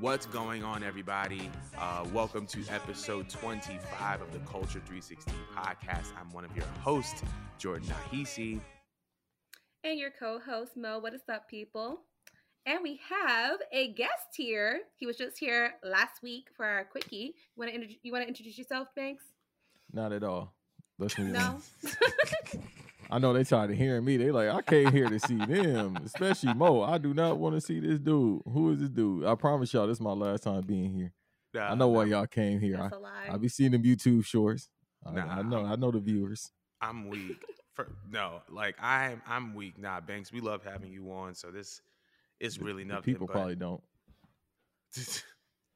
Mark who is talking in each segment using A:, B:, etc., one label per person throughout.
A: What's going on, everybody? Uh, welcome to episode 25 of the Culture 316 podcast. I'm one of your hosts, Jordan Nahisi.
B: And your co host, Mo. What is up, people? And we have a guest here. He was just here last week for our quickie. You want to you want to introduce yourself, Banks?
C: Not at all. Let's move
B: No.
C: on. I know they tired of hearing me. They like, I came here to see them, especially Mo. I do not want to see this dude. Who is this dude? I promise y'all, this is my last time being here. I know why y'all came here.
B: That's
C: I,
B: a lie.
C: I be seeing them YouTube shorts. I,
A: Nah.
C: I know. I know the viewers.
A: I'm weak. For, no, like I'm I'm weak. Nah, Banks, we love having you on. So this is really
C: The
A: nothing.
C: people
A: but-
C: probably don't.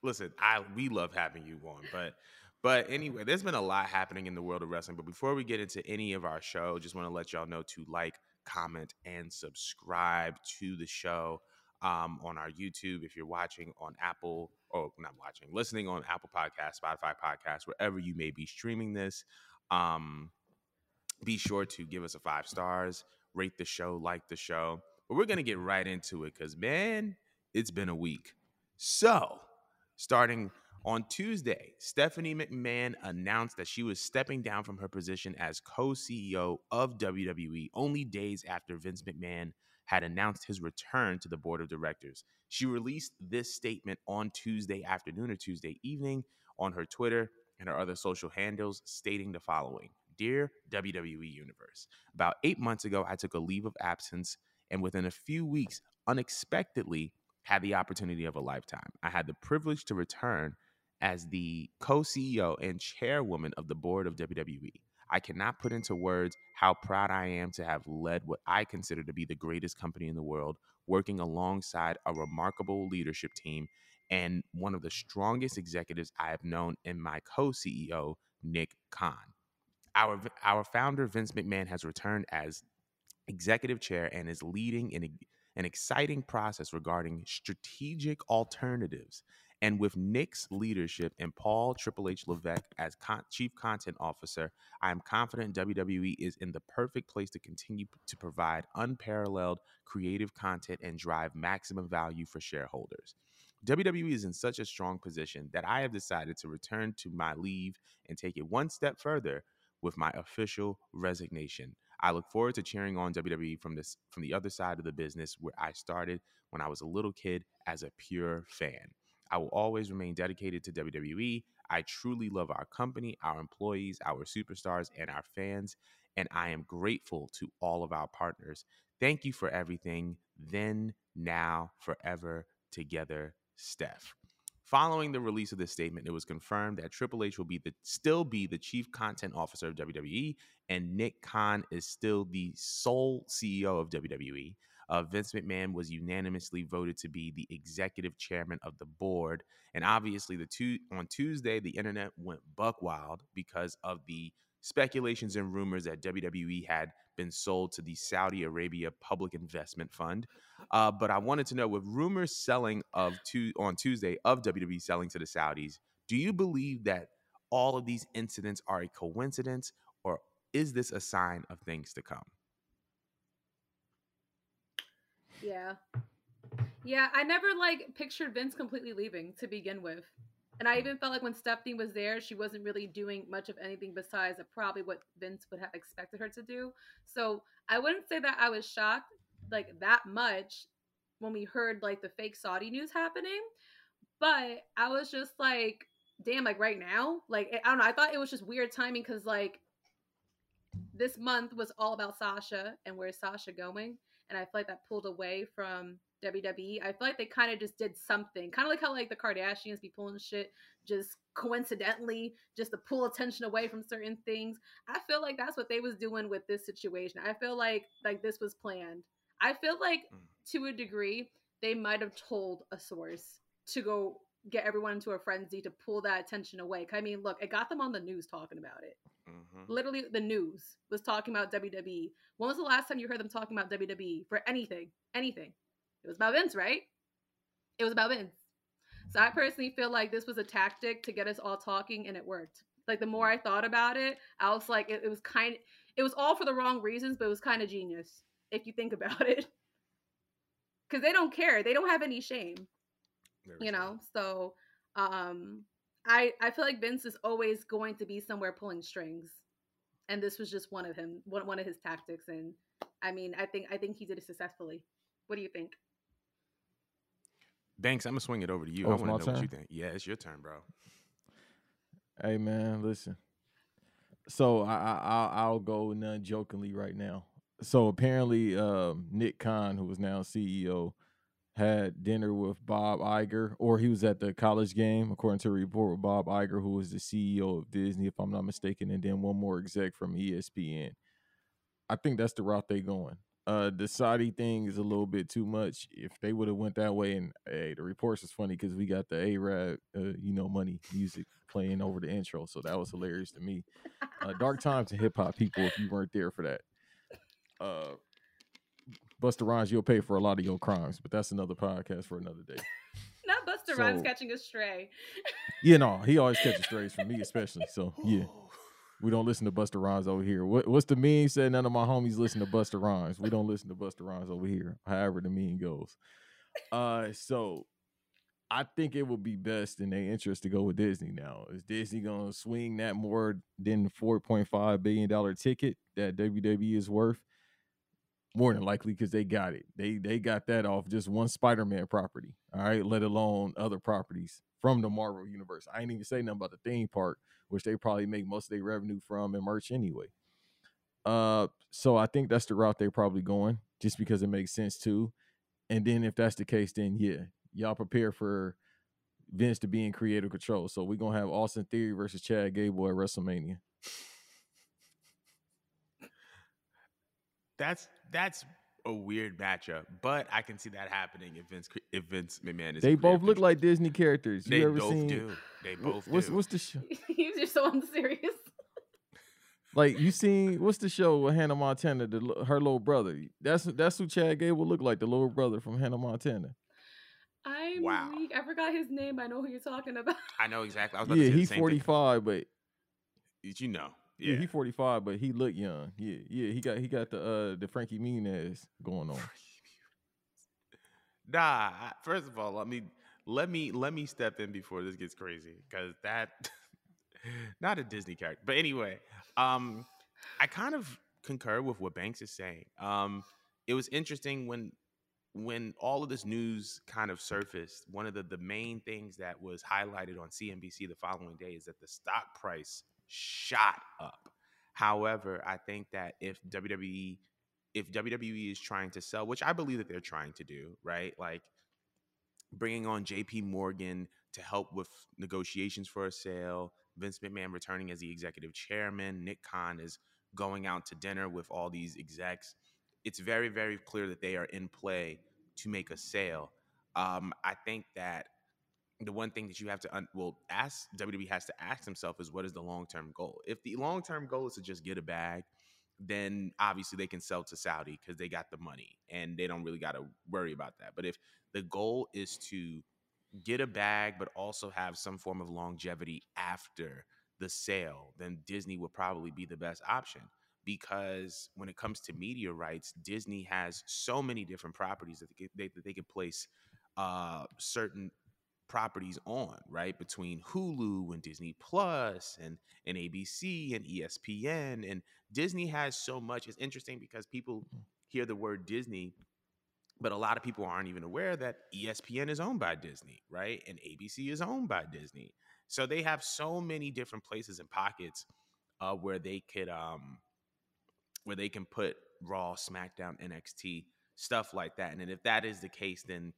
A: listen, I we love having you on, but but anyway, there's been a lot happening in the world of wrestling. But before we get into any of our show, just want to let y'all know to like, comment, and subscribe to the show um, on our YouTube. If you're watching on Apple, or not watching, listening on Apple Podcast, Spotify Podcast, wherever you may be streaming this, um, be sure to give us a five stars, rate the show, like the show. But we're gonna get right into it because man, it's been a week. So, starting on Tuesday, Stephanie McMahon announced that she was stepping down from her position as co CEO of WWE only days after Vince McMahon had announced his return to the board of directors. She released this statement on Tuesday afternoon or Tuesday evening on her Twitter and her other social handles, stating the following Dear WWE Universe, about eight months ago, I took a leave of absence and within a few weeks, unexpectedly, had the opportunity of a lifetime. I had the privilege to return as the co CEO and chairwoman of the board of WWE. I cannot put into words how proud I am to have led what I consider to be the greatest company in the world, working alongside a remarkable leadership team and one of the strongest executives I have known in my co CEO, Nick Khan. Our, our founder, Vince McMahon, has returned as executive chair and is leading an, an exciting process regarding strategic alternatives. And with Nick's leadership and Paul Triple H Levesque as con- chief content officer, I am confident WWE is in the perfect place to continue p- to provide unparalleled creative content and drive maximum value for shareholders. WWE is in such a strong position that I have decided to return to my leave and take it one step further with my official resignation. I look forward to cheering on WWE from this from the other side of the business where I started when I was a little kid as a pure fan. I will always remain dedicated to WWE. I truly love our company, our employees, our superstars, and our fans, and I am grateful to all of our partners. Thank you for everything. Then, now, forever, together, Steph. Following the release of this statement, it was confirmed that Triple H will be the still be the chief content officer of WWE, and Nick Khan is still the sole CEO of WWE. Uh, Vince McMahon was unanimously voted to be the executive chairman of the board, and obviously, the two on Tuesday, the internet went buck wild because of the speculations and rumors that WWE had been sold to the Saudi Arabia Public Investment Fund. Uh, but I wanted to know, with rumors selling of two on Tuesday of WWE selling to the Saudis, do you believe that all of these incidents are a coincidence, or is this a sign of things to come?
B: Yeah. Yeah, I never like pictured Vince completely leaving to begin with. And I even felt like when Stephanie was there, she wasn't really doing much of anything besides probably what Vince would have expected her to do. So I wouldn't say that I was shocked like that much. when we heard like the fake Saudi news happening. But I was just like, damn, like right now, like I don't know. I thought it was just weird timing because like this month was all about Sasha and where's Sasha going, and I feel like that pulled away from WWE. I feel like they kind of just did something, kind of like how like the Kardashians be pulling shit just coincidentally, just to pull attention away from certain things. I feel like that's what they was doing with this situation. I feel like like this was planned. I feel like mm. to a degree they might have told a source to go get everyone into a frenzy to pull that attention away. I mean, look, it got them on the news talking about it. Mm-hmm. Literally, the news was talking about WWE. When was the last time you heard them talking about WWE for anything? Anything? It was about Vince, right? It was about Vince. So I personally feel like this was a tactic to get us all talking, and it worked. Like the more I thought about it, I was like, it, it was kind. It was all for the wrong reasons, but it was kind of genius if you think about it. Because they don't care. They don't have any shame. you know. So, um, I I feel like Vince is always going to be somewhere pulling strings, and this was just one of him, one one of his tactics. And I mean, I think I think he did it successfully. What do you think?
A: Banks, I'm gonna swing it over to you. Oh, I want to know turn? what you think. Yeah, it's your turn, bro.
C: Hey man, listen. So I, I I'll go non jokingly right now. So apparently, um, Nick Khan, who is now CEO, had dinner with Bob Iger, or he was at the college game, according to a report with Bob Iger, who was the CEO of Disney, if I'm not mistaken, and then one more exec from ESPN. I think that's the route they're going. Uh, the Saudi thing is a little bit too much. If they would have went that way, and hey, the reports is funny because we got the A-Rab, uh, you know, money music playing over the intro, so that was hilarious to me. Uh, dark times and hip hop people, if you weren't there for that. Uh, Busta Rhymes, you'll pay for a lot of your crimes, but that's another podcast for another day.
B: Not Busta so, Rhymes catching a stray.
C: yeah, no, he always catches strays from me, especially. So yeah. We don't listen to Busta Rhymes over here. What, what's the meme said? None of my homies listen to Busta Rhymes. We don't listen to Busta Rhymes over here. However the meme goes. Uh, so I think it would be best in their interest to go with Disney now. Is Disney gonna swing that more than four point five billion dollar ticket that WWE is worth? More than likely, because they got it. They they got that off just one Spider Man property. All right, let alone other properties from the Marvel universe. I ain't even say nothing about the theme park, which they probably make most of their revenue from and merch anyway. Uh, so I think that's the route they're probably going, just because it makes sense too. And then if that's the case, then yeah, y'all prepare for Vince to be in creative control. So we're gonna have Austin Theory versus Chad Gable at WrestleMania.
A: That's that's a weird matchup, but I can see that happening if Vince if Vince McMahon is.
C: They both look like Disney characters.
A: You they both seen, do. They both
C: what's,
A: do.
C: What's the show?
B: He's just so unserious.
C: like you seen what's the show with Hannah Montana, the, her little brother? That's that's who Chad Gable look like, the little brother from Hannah Montana.
B: I'm wow. weak. I forgot his name. I know who you're talking about.
A: I know exactly.
C: yeah, he's 45, thing.
A: but you know.
C: Yeah, yeah he 45, but he look young. Yeah, yeah, he got he got the uh the Frankie Muniz going on.
A: nah, first of all, let me let me let me step in before this gets crazy because that not a Disney character. But anyway, um, I kind of concur with what Banks is saying. Um, it was interesting when when all of this news kind of surfaced. One of the the main things that was highlighted on CNBC the following day is that the stock price shot up. However, I think that if WWE if WWE is trying to sell, which I believe that they're trying to do, right? Like bringing on JP Morgan to help with negotiations for a sale, Vince McMahon returning as the executive chairman, Nick Khan is going out to dinner with all these execs. It's very, very clear that they are in play to make a sale. Um, I think that the one thing that you have to un- well ask WWE has to ask himself is what is the long term goal? If the long term goal is to just get a bag, then obviously they can sell to Saudi because they got the money and they don't really got to worry about that. But if the goal is to get a bag but also have some form of longevity after the sale, then Disney would probably be the best option because when it comes to media rights, Disney has so many different properties that they, that they could place uh, certain properties on, right? Between Hulu and Disney Plus and, and ABC and ESPN. And Disney has so much. It's interesting because people mm. hear the word Disney But a lot of people aren't even aware that ESPN is owned by Disney, right? And ABC is owned by Disney. So they have so many different places and pockets uh, where they could um, where they can put Raw, SmackDown, NXT, stuff like that. And if that is the case, then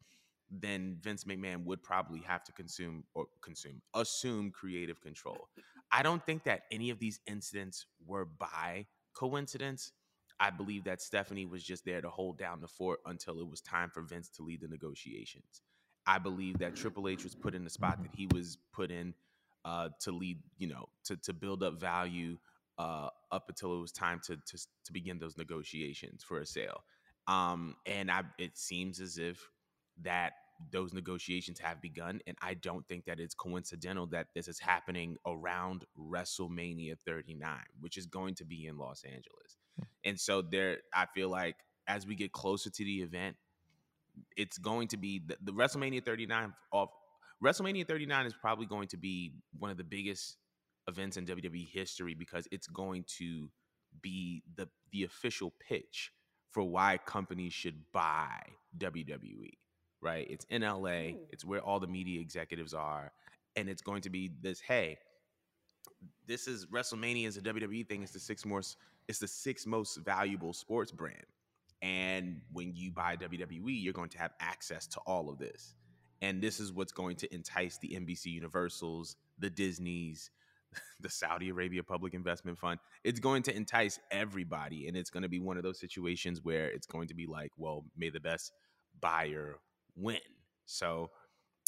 A: then Vince McMahon would probably have to consume or consume assume creative control. I don't think that any of these incidents were by coincidence. I believe that Stephanie was just there to hold down the fort until it was time for Vince to lead the negotiations. I believe that Triple H was put in the spot that he was put in uh, to lead, you know, to to build up value uh, up until it was time to, to to begin those negotiations for a sale. Um, and I, it seems as if that those negotiations have begun, and I don't think that it's coincidental that this is happening around WrestleMania 39, which is going to be in Los Angeles. Hmm. And so there, I feel like as we get closer to the event, it's going to be the, the WrestleMania 39 of WrestleMania 39 is probably going to be one of the biggest events in WWE history because it's going to be the the official pitch for why companies should buy WWE. Right? It's in LA. Mm. It's where all the media executives are, and it's going to be this. Hey, this is WrestleMania is a WWE thing. It's the sixth most. It's the sixth most valuable sports brand. And when you buy WWE, you're going to have access to all of this. And this is what's going to entice the NBC Universals, the Disneys, the Saudi Arabia Public Investment Fund. It's going to entice everybody. And it's going to be one of those situations where it's going to be like, well, may the best buyer win. So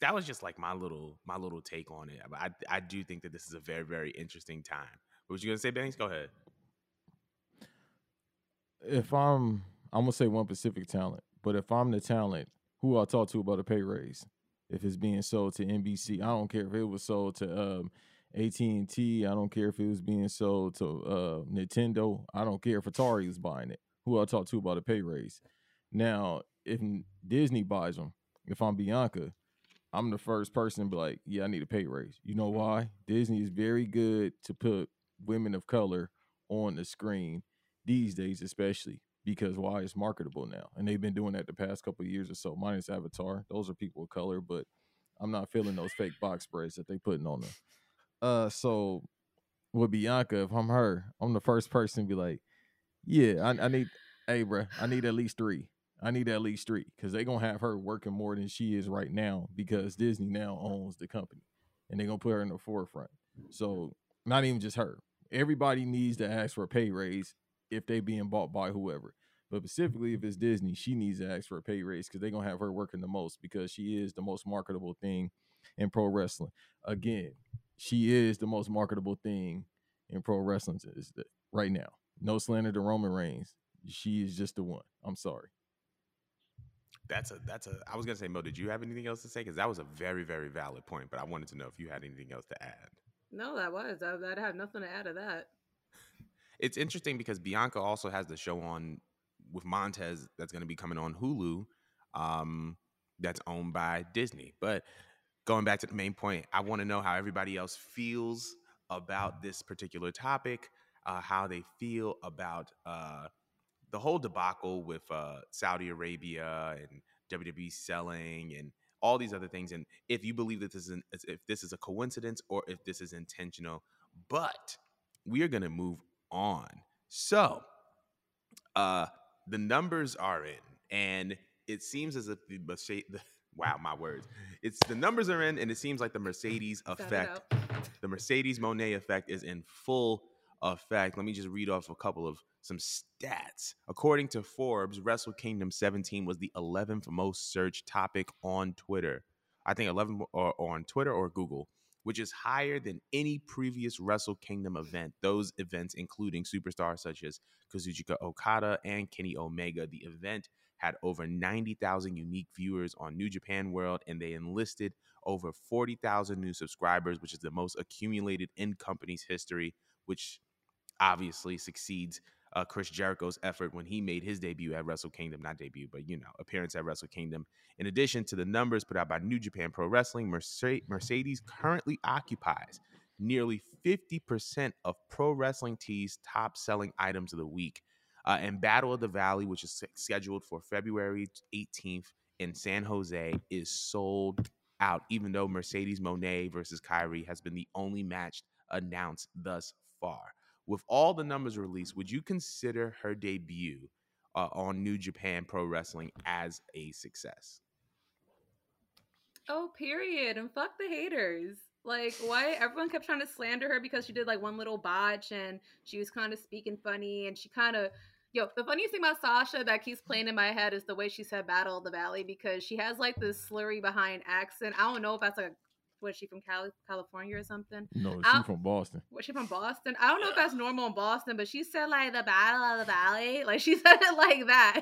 A: that was just like my little my little take on it. I I do think that this is a very very interesting time. What was you gonna say, Banks? Go ahead.
C: If I'm I'm gonna say one Pacific talent, but if I'm the talent, who I talk to about a pay raise? If it's being sold to NBC, I don't care if it was sold to um, AT&T. I don't care if it was being sold to uh, Nintendo. I don't care if Atari was buying it. Who I talk to about a pay raise? Now, if Disney buys them, if I'm Bianca, I'm the first person to be like, yeah, I need a pay raise. You know why? Disney is very good to put women of color on the screen these days, especially because why it's marketable now. And they've been doing that the past couple years or so, minus Avatar. Those are people of color, but I'm not feeling those fake box spreads that they putting on them. Uh, so with Bianca, if I'm her, I'm the first person to be like, yeah, I, I need, hey, bro, I need at least three. I need at least three because they're gonna have her working more than she is right now because Disney now owns the company and they're gonna put her in the forefront. So not even just her. Everybody needs to ask for a pay raise if they being bought by whoever. But specifically, if it's Disney, she needs to ask for a pay raise because they're gonna have her working the most because she is the most marketable thing in pro wrestling. Again, she is the most marketable thing in pro wrestling right now. No slander to Roman Reigns. She is just the one. I'm sorry.
A: That's a that's a. I was gonna say, Mo. Did you have anything else to say? Because that was a very very valid point. But I wanted to know if you had anything else to add.
B: No, that was. I, I'd have nothing to add to that.
A: It's interesting because Bianca also has the show on with Montez that's going to be coming on Hulu. Um, that's owned by Disney. But going back to the main point, I want to know how everybody else feels about this particular topic, uh, how they feel about uh, the whole debacle with uh, Saudi Arabia and WWE selling and all these other things, and if you believe that this is an, if this is a coincidence or if this is intentional. But we are going to move on. So, uh, the numbers are in, and it seems as if the, the wow, my words. It's the numbers are in, and it seems like the Mercedes effect, the Mercedes Mone effect, is in full effect. Let me just read off a couple of some stats. According to Forbes, Wrestle Kingdom 17 was the 11th most searched topic on Twitter. I think 11 or, or on Twitter or Google, which is higher than any previous Wrestle Kingdom event. Those events, including superstars such as Kazuchika Okada and Kenny Omega. The event had over 90,000 unique viewers on New Japan World, and they enlisted over 40,000 new subscribers, which is the most accumulated in company's history, which obviously succeeds uh, Chris Jericho's effort when he made his debut at Wrestle Kingdom, not debut, but you know, appearance at Wrestle Kingdom. In addition to the numbers put out by New Japan Pro Wrestling, Mercedes currently occupies nearly 50% of Pro Wrestling Tees top selling items of the week. Uh, and Battle of the Valley, which is scheduled for February 18th in San Jose, is sold out, even though Mercedes Mone versus Kairi has been the only match announced thus far. With all the numbers released, would you consider her debut uh, on New Japan Pro Wrestling as a success?
B: Oh, period. And fuck the haters. Like, why everyone kept trying to slander her because she did like one little botch and she was kind of speaking funny and she kind of Yo, the funniest thing about Sasha that keeps playing in my head is the way she said "Battle of the Valley" because she has like this slurry behind accent. I don't know if that's like, was she from Cali- California or something?
C: No, she's from Boston.
B: Was she from Boston? I don't know if that's normal in Boston, but she said like the Battle of the Valley, like she said it like that.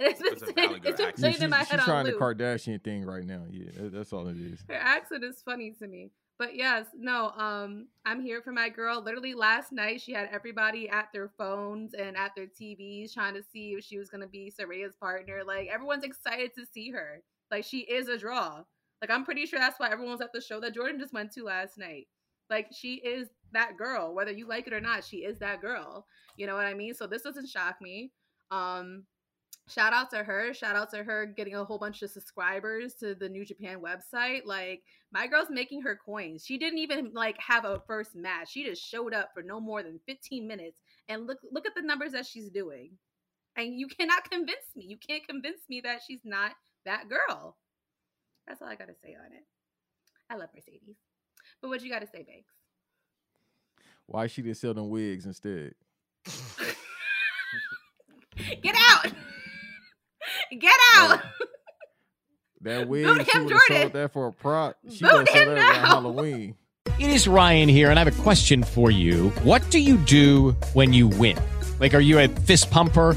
B: And it's been,
A: It's a
B: saying,
A: Valley
B: it's
A: girl
B: been saying
C: she's,
B: in my
C: she's
B: head on
C: trying the. Kardashian thing right now. Yeah, that- that's all it is.
B: Her accent is funny to me. But yes, no, um, I'm here for my girl. Literally last night she had everybody at their phones and at their TVs trying to see if she was gonna be Saraya's partner. Like everyone's excited to see her. Like she is a draw. Like I'm pretty sure that's why everyone was at the show that Jordan just went to last night. Like she is that girl, whether you like it or not, she is that girl. You know what I mean? So this doesn't shock me. Um, shout out to her shout out to her getting a whole bunch of subscribers to the new japan website like my girl's making her coins she didn't even like have a first match she just showed up for no more than 15 minutes and look look at the numbers that she's doing and you cannot convince me you can't convince me that she's not that girl that's all i gotta say on it i love mercedes but what you gotta say banks
C: Why she didn't sell them wigs instead?
B: get out get out
C: That wig,
B: Boot
C: she
B: him,
C: would have sold that for a prop. She
B: Boot
C: would have sold that around. Halloween.
D: It is Ryan here, and I have a question for you. What do you do when you win? Like, are you a fist pumper?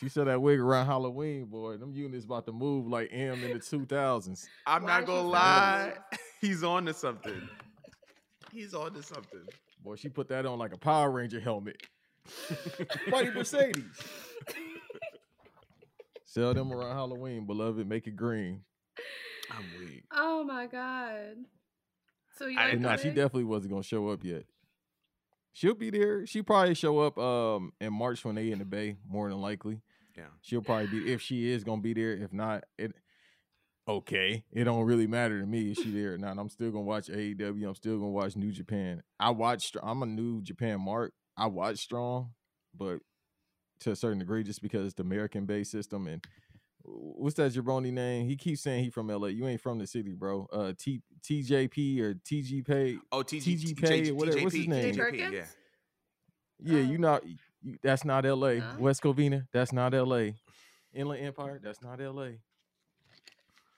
C: She said that wig around Halloween, boy. Them units about to move like M in the two thousands.
A: I'm
B: Why
A: not gonna lie. He's on to something. He's on to something.
C: Boy, she put that on like a Power Ranger helmet. Mighty Mercedes. Sell them around Halloween, beloved. Make it green.
A: I'm weak.
B: oh my god so you
A: I
B: like
C: But nah, she definitely wasn't gonna show up yet. She'll be there. She probably show up um in March when they in the Bay, more than likely.
A: Yeah.
C: She'll probably be if she is gonna be there. If not, it okay. It don't really matter to me if she there or not. I'm still gonna watch AEW. I'm still gonna watch New Japan. I watch. I'm a New Japan mark. I watch Strong, but to a certain degree, just because it's the American based system and what's that jabroni name? He keeps saying he from LA. You ain't from the city, bro. Uh, T TJP or TG Pay.
A: Oh, TG,
C: TG Pay, whatever- what's his name?
B: TJ
A: Yeah.
C: Yeah, you
B: Oh.
C: not. You, that's not LA.
B: Huh?
C: West Covina. That's not LA. Inland Empire. That's not LA.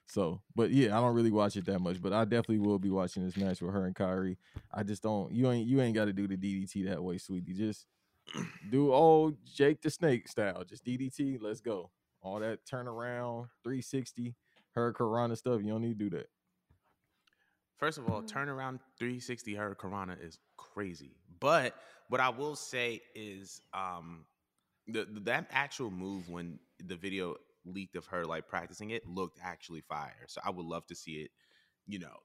C: So, but yeah, I don't really watch it that much, but I definitely will be watching this match with her and Kairi. I just don't. You ain't. You ain't got to do the DDT that way, sweetie. Just do old Jake the Snake style. Just DDT. Let's go. All that turnaround, 360, hurricanrana stuff. You don't need to do that.
A: First of all, mm-hmm. turnaround 360 hurricanrana is crazy. But what I will say is um the, the- that actual move when the video leaked of her like practicing it looked actually fire. So I would love to see it, you know,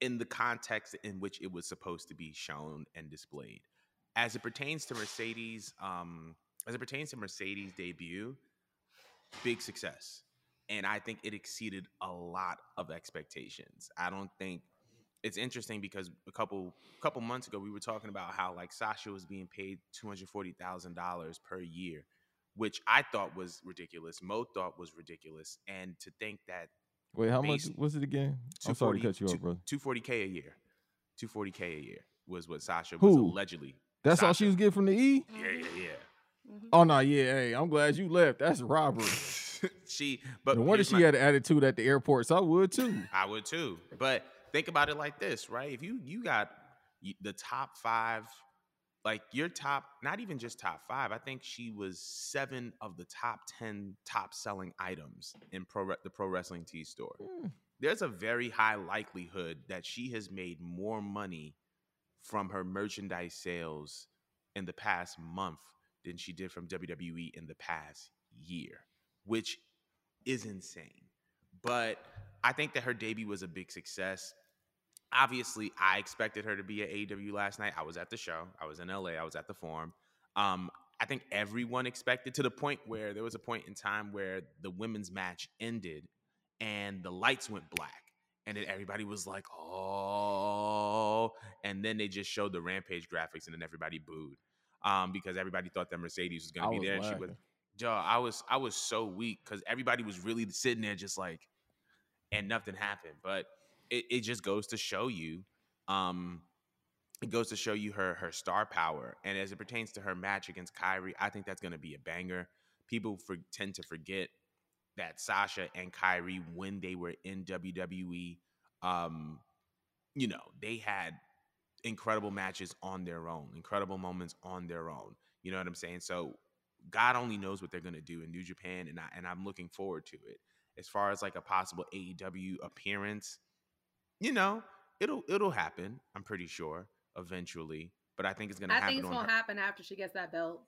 A: in the context in which it was supposed to be shown and displayed. As it pertains to Mercedes, um, as it pertains to Mercedes debut, big success. And I think it exceeded a lot of expectations. I don't think it's interesting because a couple couple months ago we were talking about how like Sasha was being paid two hundred forty thousand dollars per year, which I thought was ridiculous. Mo thought was ridiculous, and to think that
C: Wait, how much was it again? I'm sorry to cut you off, brother.
A: Two forty k a year, two forty k a year was what Sasha was
C: Who?
A: allegedly.
C: That's all she was getting from the E.
A: Yeah, yeah, yeah.
B: Mhm.
C: Oh no, yeah, hey, I'm glad you left. That's robbery.
A: she, but
C: no wonder
A: here's
C: she
A: my-
C: had an attitude at the airport. So I would too.
A: I would too. But think about it like this, right? If you you got the top five, like your top, not even just top five. I think she was seven of the top ten top selling items in pro the pro wrestling tee store.
C: Mm.
A: there's a very high likelihood that she has made more money from her merchandise sales in the past month than she did from WWE in the past year, which is insane. But I think that her debut was a big success. Obviously, I expected her to be at AEW last night. I was at the show. I was in LA. I was at the forum. Um, I think everyone expected to the point where there was a point in time where the women's match ended and the lights went black. And then everybody was like, oh. And then they just showed the Rampage graphics and then everybody booed um, because everybody thought that Mercedes was going to be there. And she was, Joe, I was, I was so weak because everybody was really sitting there just like, and nothing happened. But it, it just goes to show you, um, it goes to show you her her star power. And as it pertains to her match against Kairi, I think that's going to be a banger. People for, tend to forget that Sasha and Kairi, when they were in WWE, um, you know, they had incredible matches on their own, incredible moments on their own. You know what I'm saying? So God only knows what they're gonna do in New Japan, and I and I'm looking forward to it. As far as like a possible AEW appearance, you know, it'll it'll happen. I'm pretty sure eventually, but I think it's gonna. I
B: think it's gonna her. happen after she gets that belt.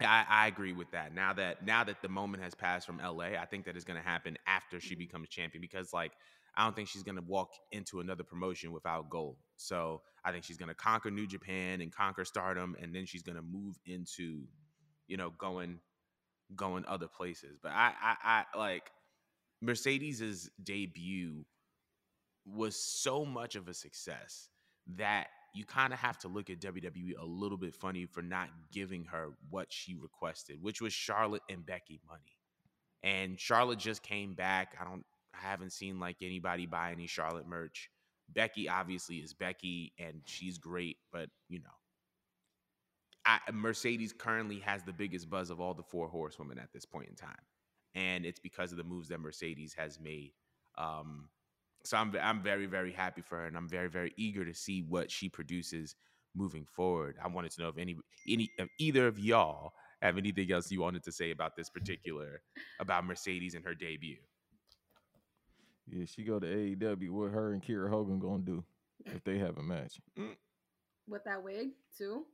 A: I, I, agree with that. Now that now that the moment has passed from LA, I think that is going to happen after she mm-hmm. becomes champion because like I don't think she's going to walk into another promotion without gold. So I think she's going to conquer New Japan and conquer Stardom, and then she's going to move into, you know, going going other places. But I I, I like Mercedes's debut was so much of a success that you kind of have to look at WWE a little bit funny for not giving her what she requested, which was Charlotte and Becky money. And Charlotte just came back. I don't I haven't seen like anybody buy any Charlotte merch. Becky obviously is Becky and she's great, but you know, I, Mercedes currently has the biggest buzz of all the four horsewomen at this point in time, and it's because of the moves that Mercedes has made. Um, so I'm I'm very very happy for her, and I'm very very eager to see what she produces moving forward. I wanted to know if any any if either of y'all have anything else you wanted to say about this particular about Mercedes and her debut.
C: Yeah, she go to AEW. What her and Kiera Hogan gonna do if they have a match? Mm.
B: With that wig too.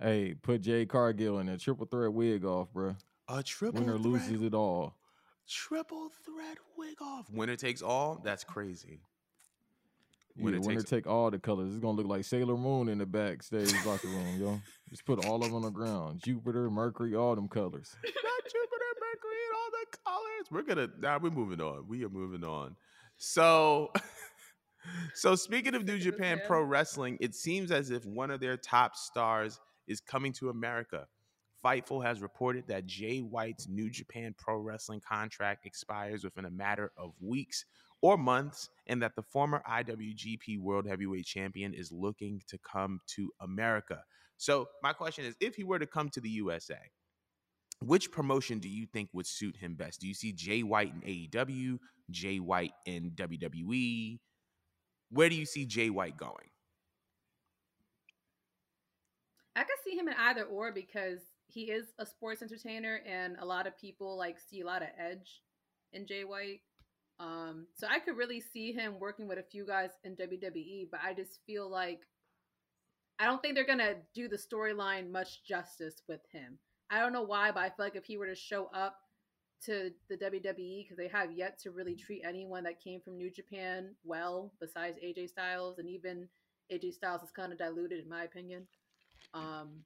C: Hey, put Jade Cargill in a triple threat wig off, bro.
A: A triple
C: winner loses it all.
A: Triple threat wig off. Winner takes all. That's crazy.
C: Winner, yeah, winner takes... take all the colors. It's gonna look like Sailor Moon in the backstage locker room, yo. Just put all of them on the ground. Jupiter, Mercury, all them colors.
A: Not Jupiter, Mercury, and all the colors. We're gonna now nah, we're moving on. We are moving on. So so speaking of New Japan Pro Wrestling, it seems as if one of their top stars is coming to America. Fightful has reported that Jay White's New Japan Pro Wrestling contract expires within a matter of weeks or months, and that the former IWGP World Heavyweight Champion is looking to come to America. So, my question is if he were to come to the USA, which promotion do you think would suit him best? Do you see Jay White in AEW, Jay White in WWE? Where do you see Jay White going?
B: I could see him in either or because he is a sports entertainer and a lot of people like see a lot of edge in Jay White. Um, so I could really see him working with a few guys in WWE, but I just feel like I don't think they're gonna do the storyline much justice with him. I don't know why, but I feel like if he were to show up to the WWE, because they have yet to really treat anyone that came from New Japan well, besides AJ Styles, and even AJ Styles is kind of diluted in my opinion. Um,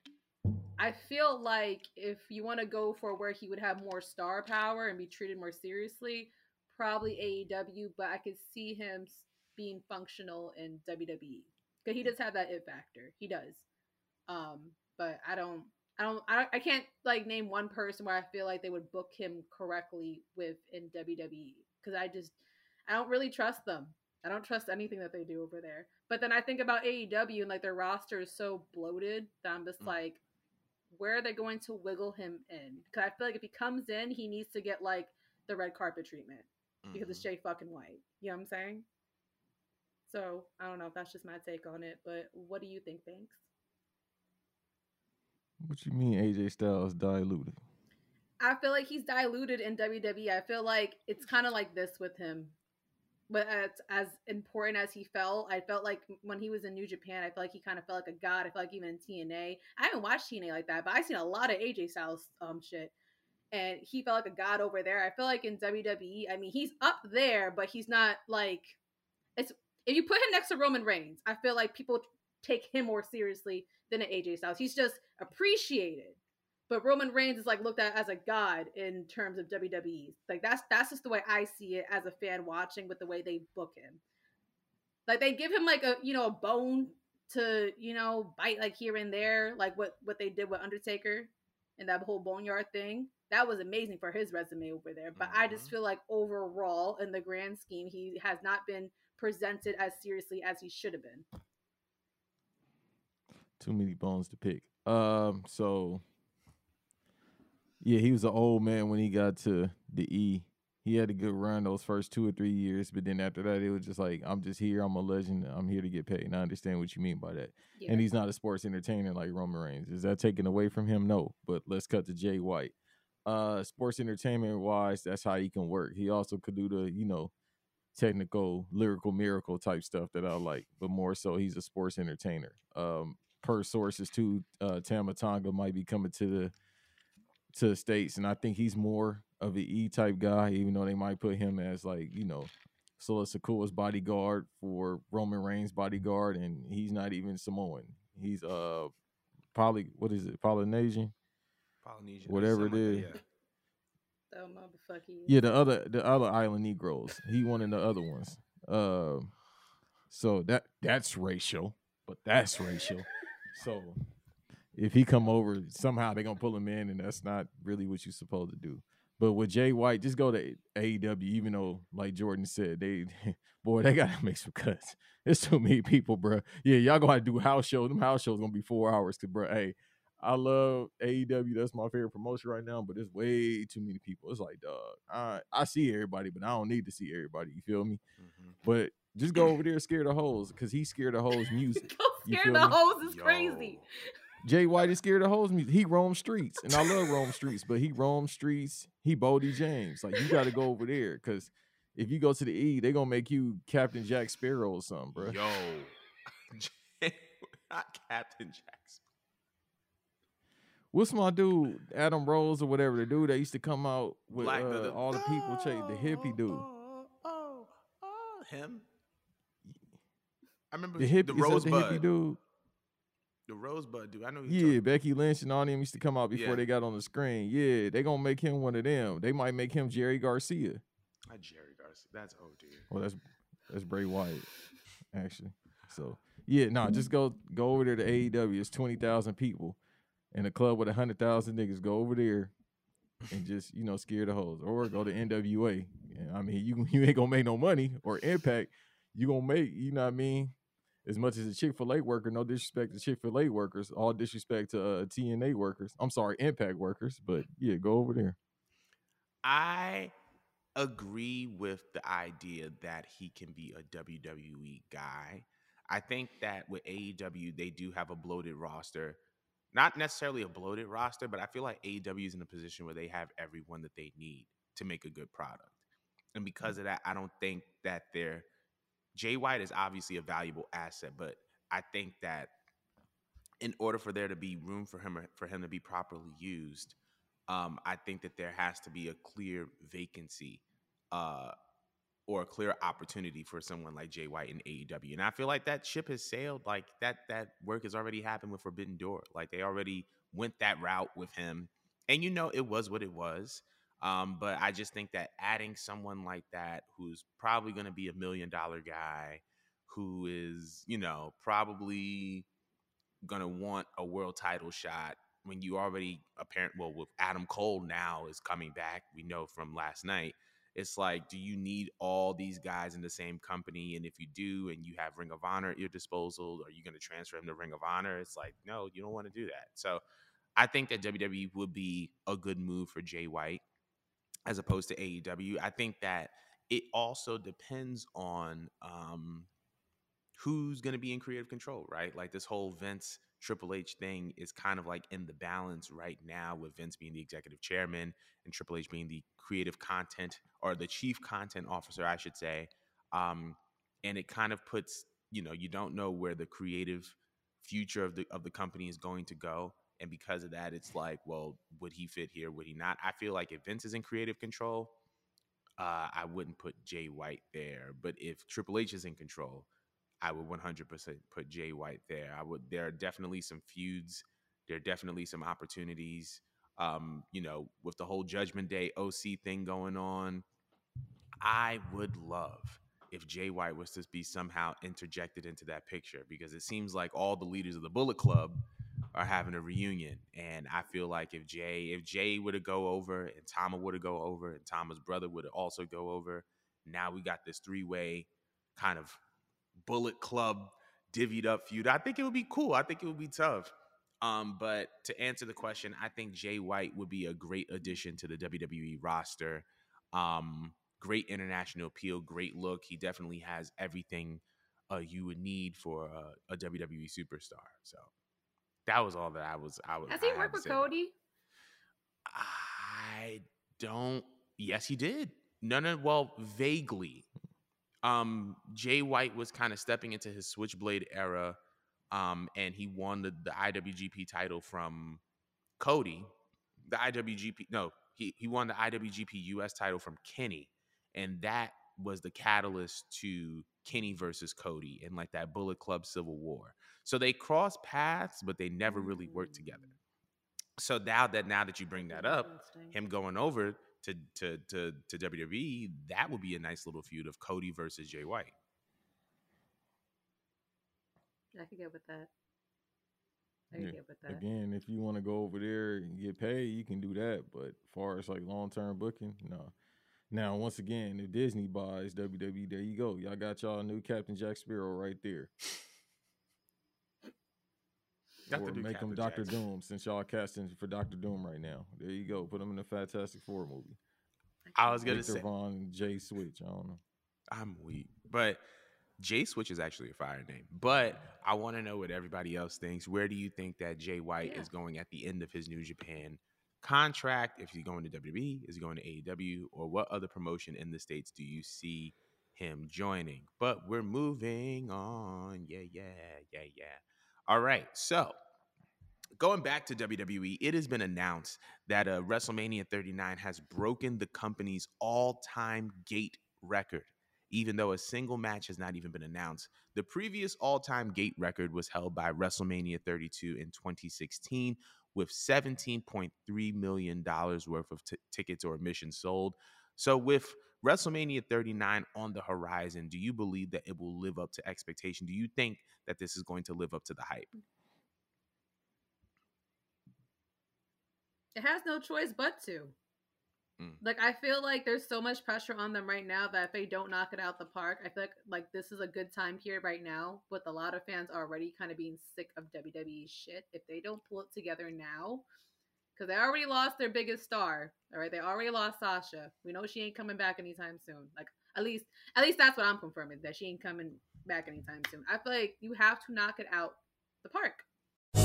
B: I feel like if you want to go for where he would have more star power and be treated more seriously, probably AEW, but I could see him being functional in WWE because he does have that it factor. He does. Um, but I don't. I don't, I I can't like name one person where I feel like they would book him correctly with in WWE because I just I don't really trust them. I don't trust anything that they do over there. But then I think about AEW and like their roster is so bloated that I'm just mm. like, where are they going to wiggle him in? Because I feel like if he comes in, he needs to get like the red carpet treatment mm. because it's mm-hmm. Jay fucking White. You know what I'm saying? So I don't know if that's just my take on it, but what do you think, Banks?
C: What you mean AJ Styles diluted?
B: I feel like he's diluted in WWE. I feel like it's kind of like this with him. But as, as important as he felt, I felt like when he was in New Japan, I felt like he kind of felt like a god. I felt like even in TNA, I haven't watched TNA like that, but I've seen a lot of AJ Styles um shit, and he felt like a god over there. I feel like in WWE, I mean, he's up there, but he's not like it's. If you put him next to Roman Reigns, I feel like people take him more seriously than an AJ Styles. He's just appreciated but Roman Reigns is like looked at as a god in terms of WWE. Like that's that's just the way I see it as a fan watching with the way they book him. Like they give him like a you know a bone to you know bite like here and there, like what what they did with Undertaker and that whole boneyard thing. That was amazing for his resume over there. But mm-hmm. I just mm-hmm. feel like overall, in the grand scheme, he has not been presented as seriously as he should have been.
C: Too many bones to pick. Um, so yeah, he was an old man when he got to the E. He had a good run those first two or three years, but then after that, it was just like, I'm just here. I'm a legend. I'm here to get paid. And I understand what you mean by that. Yeah. And he's not a sports entertainer like Roman Reigns. Is that taken away from him? No. But let's cut to Jay White. Uh, sports entertainment wise, that's how he can work. He also could do the, you know, technical, lyrical miracle type stuff that I like, but more so, he's a sports entertainer. Um, per sources, too, uh, Tama Tonga might be coming to the to the states, and I think he's more of an E type guy, even though they might put him as like you know Solo Sikoa's bodyguard for Roman Reigns' bodyguard, and he's not even Samoan. He's uh probably what is it Polynesian,
A: Polynesian,
C: whatever it is.
B: Like that, yeah. motherfucker.
C: Yeah, the other the other island Negroes. He one of the other ones. Uh, so that that's racial, but that's racial. So if he come over, somehow they're gonna pull him in, and that's not really what you're supposed to do. But with Jay White, just go to AEW. Even though, like Jordan said, they boy they gotta make some cuts. There's too many people, bro. Yeah, y'all gonna do house shows. Them house shows gonna be four hours. Cause, bro, hey, I love AEW. That's my favorite promotion right now. But there's way too many people. It's like, dog, I I see everybody, but I don't need to see everybody. You feel me? Mm-hmm. But just go over there, scare the hoes, cause he's scared of hoes music.
B: go scare the hoes is Yo. crazy.
C: Jay White is scared of hoes music. He roam streets, and I love roam streets, but he roam streets. He Bodie James. Like you got to go over there because if you go to the E, they gonna make you Captain Jack Sparrow or something, bro.
A: Yo, not Captain Jack.
C: What's my dude, Adam Rose or whatever the dude that used to come out with Black, uh, the, the, all the people chase the hippie dude.
A: Oh, oh, oh, him. I remember
C: the hippie, the Rosebud. The hippie dude.
A: The Rosebud dude. I know.
C: Yeah, talking. Becky Lynch and all them used to come out before yeah. they got on the screen. Yeah, they gonna make him one of them. They might make him Jerry Garcia.
A: Not Jerry Garcia. That's oh dude.
C: Well, that's that's Bray Wyatt, actually. So yeah, no, nah, just go go over there to AEW. It's twenty thousand people, in a club with a hundred thousand niggas. Go over there and just you know scare the hoes, or go to NWA. I mean, you you ain't gonna make no money or impact. You gonna make you know what I mean as much as a Chick Fil A worker, no disrespect to Chick Fil A workers, all disrespect to uh, TNA workers. I'm sorry, Impact workers, but yeah, go over there.
A: I agree with the idea that he can be a WWE guy. I think that with AEW, they do have a bloated roster. Not necessarily a bloated roster, but I feel like AEW is in a position where they have everyone that they need to make a good product. And because of that, I don't think that they're Jay White is obviously a valuable asset, but I think that in order for there to be room for him for him to be properly used, um, I think that there has to be a clear vacancy uh, or a clear opportunity for someone like Jay White in AEW. And I feel like that ship has sailed. Like that that work has already happened with Forbidden Door. Like they already went that route with him. And you know it was what it was. Um, but I just think that adding someone like that, who's probably going to be a million dollar guy, who is, you know, probably going to want a world title shot when you already apparent well with Adam Cole now is coming back, we know from last night. It's like, do you need all these guys in the same company? And if you do, and you have Ring of Honor at your disposal, are you going to transfer him to Ring of Honor? It's like, no, you don't want to do that. So I think that WWE would be a good move for Jay White as opposed to AEW. I think that it also depends on um, who's going to be in creative control, right? Like this whole Vince Triple H thing is kind of like in the balance right now with Vince being the executive chairman and Triple H being the creative content or the chief content officer, I should say. Um, and it kind of puts, you know, you don't know where the creative future of the of the company is going to go. And because of that, it's like, well, would he fit here? Would he not? I feel like if Vince is in creative control, uh, I wouldn't put Jay White there. But if Triple H is in control, I would 100% put Jay White there. I would. There are definitely some feuds. There are definitely some opportunities. Um, you know, with the whole Judgment Day OC thing going on, I would love if Jay White was to be somehow interjected into that picture because it seems like all the leaders of the Bullet Club are having a reunion. And I feel like if Jay, if Jay were to go over and Tama were to go over and Tama's brother would also go over, now we got this three way kind of Bullet Club divvied up feud. I think it would be cool. I think it would be tough. Um, but to answer the question, I think Jay White would be a great addition to the WWE roster. Um, great international appeal, great look. He definitely has everything uh, you would need for a, a WWE superstar. So that was all that I was. I was.
B: Has he worked with Cody?
A: I don't. Yes, he did. No, no. Well, vaguely. Um, Jay White was kind of stepping into his Switchblade era, um, and he won the, the IWGP title from Cody. The IWGP, no, he he won the IWGP US title from Kenny, and that was the catalyst to Kenny versus Cody and like that Bullet Club Civil War. So they cross paths, but they never really worked together. Mm. So now that now that you bring that up, him going over to to to to WWE, that would be a nice little feud of Cody versus Jay White.
B: I could get with that. I could
C: Yeah.
B: get with that.
C: Again, if you want to go over there and get paid, you can do that. But as far as like long term booking, no. Now, once again, if Disney buys WWE, there you go. Y'all got y'all new Captain Jack Sparrow right there.
A: Got
C: or
A: the
C: make him Doctor Doom since y'all casting for Doctor Doom right now. There you go. Put him in the Fantastic Four movie.
A: I was gonna
C: Victor
A: say
C: Von and Jay Switch. I don't know.
A: I'm weak, but Jay Switch is actually a fire name. But I want to know what everybody else thinks. Where do you think that Jay White
B: Yeah.
A: is going at the end of his New Japan contract? If he's going to WWE, is he going to AEW, or what other promotion in the states do you see him joining? But we're moving on. Yeah, yeah, yeah, yeah. All right, so going back to WWE, it has been announced that uh, WrestleMania 39 has broken the company's all-time gate record. Even though a single match has not even been announced, the previous all-time gate record was held by WrestleMania 32 in 2016 with 17.3 million dollars worth of t- tickets or admissions sold. So with WrestleMania 39 on the horizon, do you believe that it will live up to expectation? Do you think that this is going to live up to the hype?
B: It has no choice but to.
A: Mm.
B: Like I feel like there's so much pressure on them right now that if they don't knock it out the park, I feel like like this is a good time here right now with a lot of fans already kind of being sick of WWE shit. If they don't pull it together now, because they already lost their biggest star. All right, they already lost Sasha. We know she ain't coming back anytime soon. Like at least at least that's what I'm confirming that she ain't coming back anytime soon. I feel like you have to knock it out the park.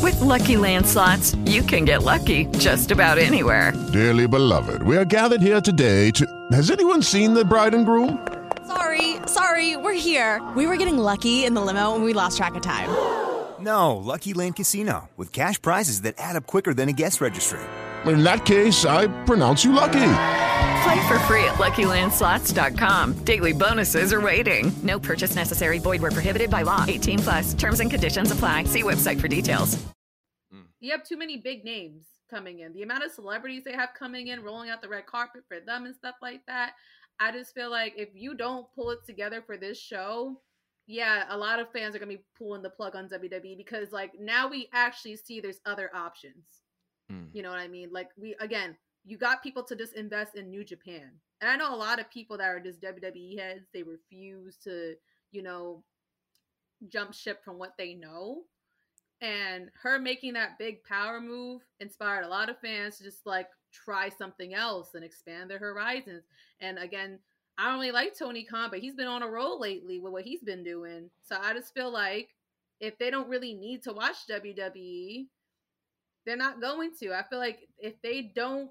E: With Lucky Land slots, you can get lucky just about anywhere.
F: Dearly beloved, we are gathered here today to. Has anyone seen the bride and groom?
G: Sorry, sorry, we're here. We were getting lucky in the limo and we lost track of time.
H: No, Lucky Land Casino, with cash prizes that add up quicker than a guest registry.
F: In that case, I pronounce you lucky.
E: Play for free at LuckyLandSlots.com. Daily bonuses are waiting. No purchase necessary. Void where prohibited by law. 18 plus. Terms and conditions apply. See website for details. Mm.
B: You have too many big names coming in. The amount of celebrities they have coming in, rolling out the red carpet for them and stuff like that. I just feel like if you don't pull it together for this show, yeah, a lot of fans are gonna be pulling the plug on WWE because like now we actually see there's other options.
A: Mm.
B: You know what I mean? Like we again, you got people to just invest in New Japan. And I know a lot of people that are just WWE heads, they refuse to, you know, jump ship from what they know. And her making that big power move inspired a lot of fans to just like try something else and expand their horizons. And again, I really like Tony Khan, but he's been on a roll lately with what he's been doing. So I just feel like if they don't really need to watch WWE, they're not going to. I feel like if they don't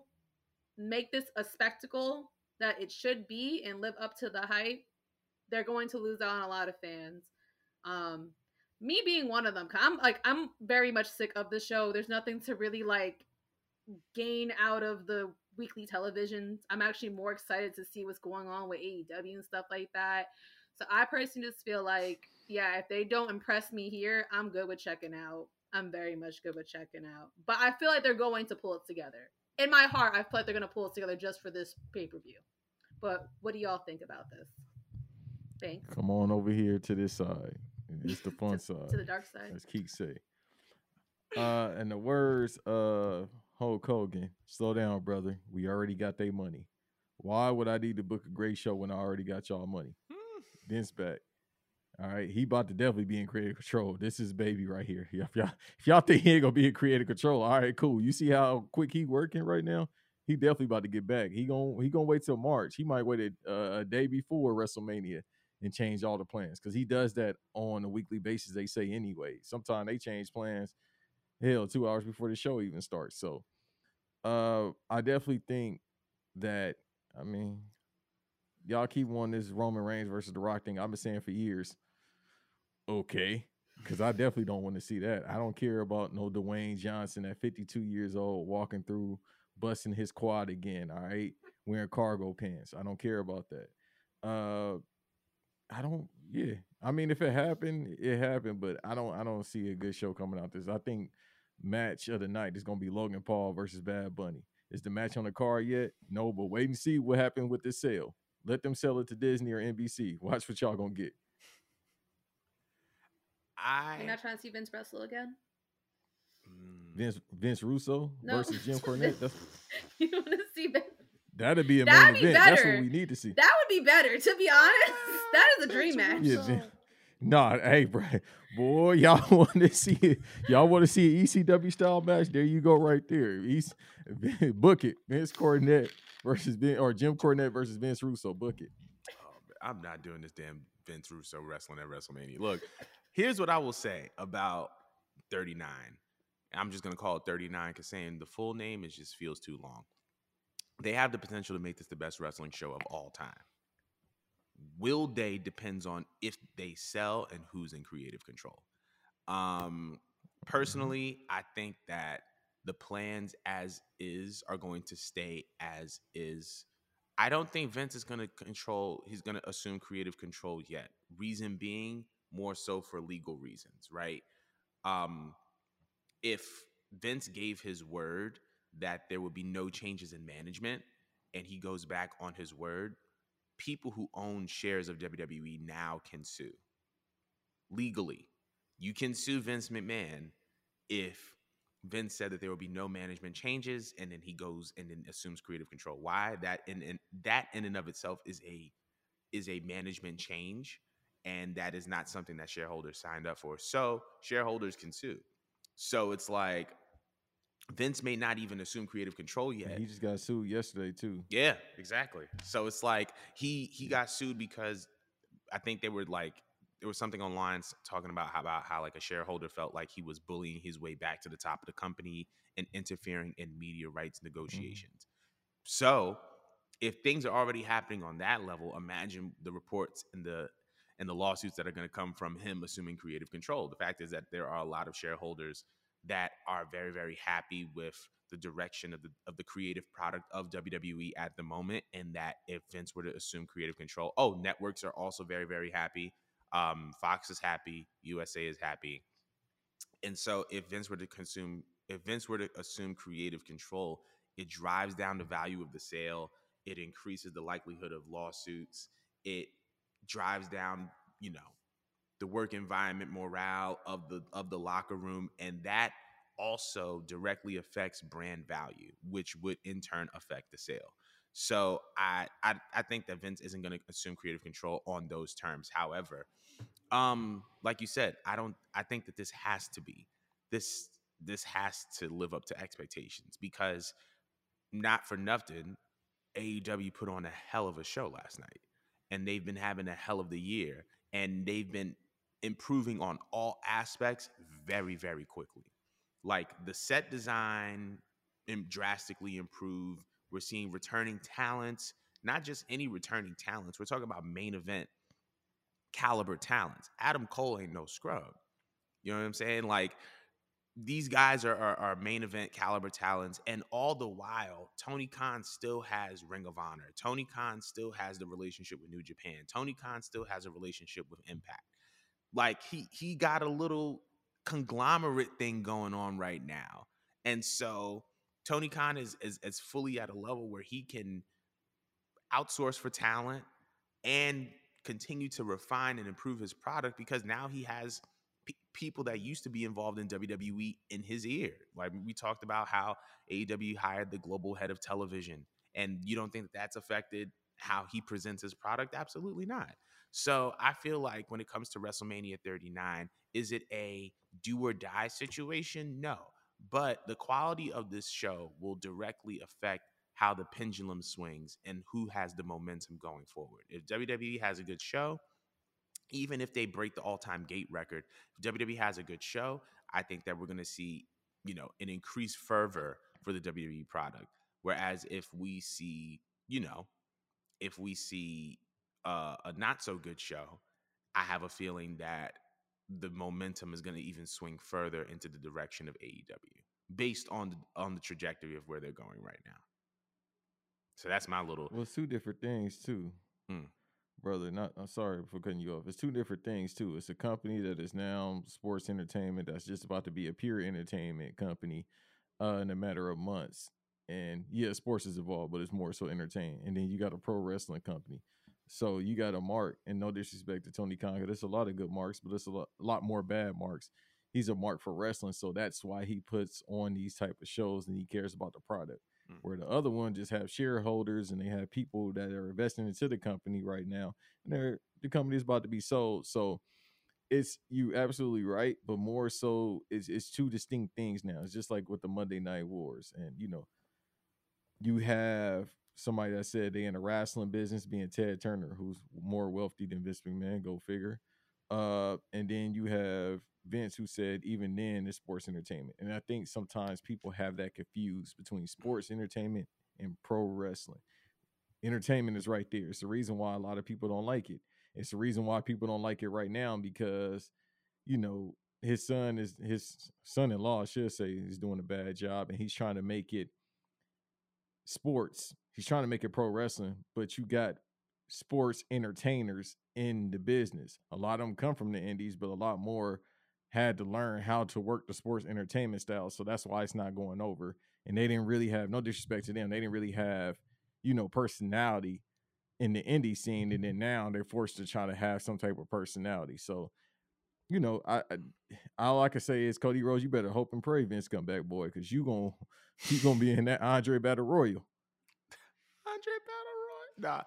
B: make this a spectacle that it should be and live up to the hype, they're going to lose out on a lot of fans. Um, me being one of them, I'm like I'm very much sick of the show. There's nothing to really like gain out of the weekly television. I'm actually more excited to see what's going on with AEW and stuff like that. So I personally just feel like, yeah, if they don't impress me here, I'm good with checking out. I'm very much good with checking out. But I feel like they're going to pull it together. In my heart, I feel like they're going to pull it together just for this pay per view. But what do y'all think about this? Thanks.
C: Come on over here to this side. It's the fun
B: to,
C: side.
B: To the dark side.
C: As Keek say. Uh, and the words uh Hulk Hogan, slow down, brother. We already got their money. Why would I need to book a great show when I already got y'all money? Vince back. All right, he about to definitely be in creative control. This is baby right here. If y'all, if y'all think he ain't gonna be in creative control, all right, cool. You see how quick he working right now? He definitely about to get back. He gonna he gonna wait till March. He might wait a, uh, a day before WrestleMania and change all the plans because he does that on a weekly basis. They say anyway. Sometimes they change plans. Hell, two hours before the show even starts. So, uh, I definitely think that. I mean, y'all keep wanting this Roman Reigns versus The Rock thing. I've been saying for years. Okay, because I definitely don't want to see that. I don't care about no Dwayne Johnson at 52 years old walking through, busting his quad again. All right, wearing cargo pants. I don't care about that. Uh, I don't. Yeah, I mean, if it happened, it happened. But I don't. I don't see a good show coming out this. I think match of the night is gonna be Logan Paul versus Bad Bunny. Is the match on the card yet? No, but wait and see what happened with this sale. Let them sell it to Disney or NBC. Watch what y'all gonna get.
A: I
B: You're not trying to see Vince wrestle again? Mm.
C: Vince Vince Russo
B: No.
C: versus Jim Cornette. That's,
B: you want to see Vince?
C: that'd be a
B: That'd
C: main
B: be
C: event. That's
B: better.
C: what we need to see.
B: That would be better, to be honest. That is a dream match.
C: Yeah, Nah, hey, bro, boy, y'all want to see it? Y'all want to see an ECW style match? There you go, right there. East, book it. Vince Cornette versus Vin, or Jim Cornette versus Vince Russo. Book it.
A: Oh, I'm not doing this damn Vince Russo wrestling at WrestleMania. Look, here's what I will say about 39. I'm just gonna call it 39 because saying the full name is just feels too long. They have the potential to make this the best wrestling show of all time. Will they depends on if they sell and who's in creative control. Um, personally, I think that the plans as is are going to stay as is. I don't think Vince is going to control, he's going to assume creative control yet. Reason being, more so for legal reasons, right? Um, if Vince gave his word that there would be no changes in management and he goes back on his word, people who own shares of WWE now can sue legally. You can sue Vince McMahon if Vince said that there will be no management changes and then he goes and then assumes creative control. Why? That in, in that in and of itself is a is a management change and that is not something that shareholders signed up for. So, shareholders can sue. So, it's like Vince may not even assume creative control yet.
C: He just got sued yesterday too.
A: Yeah, exactly. So it's like he he got sued because I think they were like there was something online talking about how about how like a shareholder felt like he was bullying his way back to the top of the company and interfering in media rights mm-hmm. negotiations. So if things are already happening on that level, imagine the reports and the and the lawsuits that are going to come from him assuming creative control. The fact is that there are a lot of shareholders that are very very happy with the direction of the of the creative product of WWE at the moment and that if Vince were to assume creative control oh networks are also very very happy. Um Fox is happy. USA is happy. And so if Vince were to consume if Vince were to assume creative control it drives down the value of the sale. It increases the likelihood of lawsuits. It drives down you know the work environment morale of the of the locker room and that also directly affects brand value which would in turn affect the sale. So i i, I think that vince isn't going to assume creative control on those terms. However um like you said i don't i think that this has to be this this has to live up to expectations because not for nothing aew put on a hell of a show last night and they've been having a hell of the year and they've been improving on all aspects very very quickly like the set design drastically improved we're seeing returning talents not just any returning talents we're talking about main event caliber talents. Adam Cole ain't no scrub. You know what I'm saying? Like these guys are, are, are, main event caliber talents, and all the while, Tony Khan still has Ring of Honor. Tony Khan still has the relationship with New Japan. Tony Khan still has a relationship with Impact. Like he he got a little conglomerate thing going on right now, and so Tony Khan is is, is fully at a level where he can outsource for talent and continue to refine and improve his product because now he has p- people that used to be involved in WWE in his ear. Like we talked about how AEW hired the global head of television, and you don't think that that's affected how he presents his product? Absolutely not. So I feel like when it comes to WrestleMania 39, is it a do or die situation? No. But the quality of this show will directly affect how the pendulum swings and who has the momentum going forward. If WWE has a good show, even if they break the all-time gate record, if WWE has a good show, I think that we're going to see, you know, an increased fervor for the WWE product. Whereas if we see, you know, if we see uh, a not so good show, I have a feeling that the momentum is going to even swing further into the direction of AEW based on the, on the trajectory of where they're going right now. So that's my little.
C: Well, it's two different things too,
A: mm.
C: brother. Not I'm sorry for cutting you off. It's two different things too. It's a company that is now sports entertainment that's just about to be a pure entertainment company uh, in a matter of months. And yeah, sports is evolved, but it's more so entertaining. And then you got a pro wrestling company. So you got a mark, and no disrespect to Tony Khan, there's a lot of good marks, but there's a lot, a lot more bad marks. He's a mark for wrestling, so that's why he puts on these type of shows and he cares about the product. Mm. Where the other one just have shareholders and they have people that are investing into the company right now, and they're the company is about to be sold. So it's you absolutely right, but more so it's it's two distinct things now. It's just like with the Monday Night Wars, and you know, you have somebody that said they in the wrestling business, being Ted Turner, who's more wealthy than Vince McMahon, go figure. Uh, and then you have Vince, who said even then it's sports entertainment. And I think sometimes people have that confused between sports entertainment and pro wrestling. Entertainment is right there. It's the reason why a lot of people don't like it. It's the reason why people don't like it right now because, you know, his son is his son-in-law, I should say, is doing a bad job, and he's trying to make it sports. He's trying to make it pro wrestling, but you got sports entertainers in the business. A lot of them come from the indies, but a lot more had to learn how to work the sports entertainment style. So that's why it's not going over. And they didn't really have no disrespect to them. They didn't really have, you know, personality in the indie scene. And then now they're forced to try to have some type of personality. So, you know, I, I all I can say is Cody Rhodes, you better hope and pray Vince come back, boy, because you gonna you gonna be in that Andre Battle Royal.
A: Andre Battle Royal. Nah.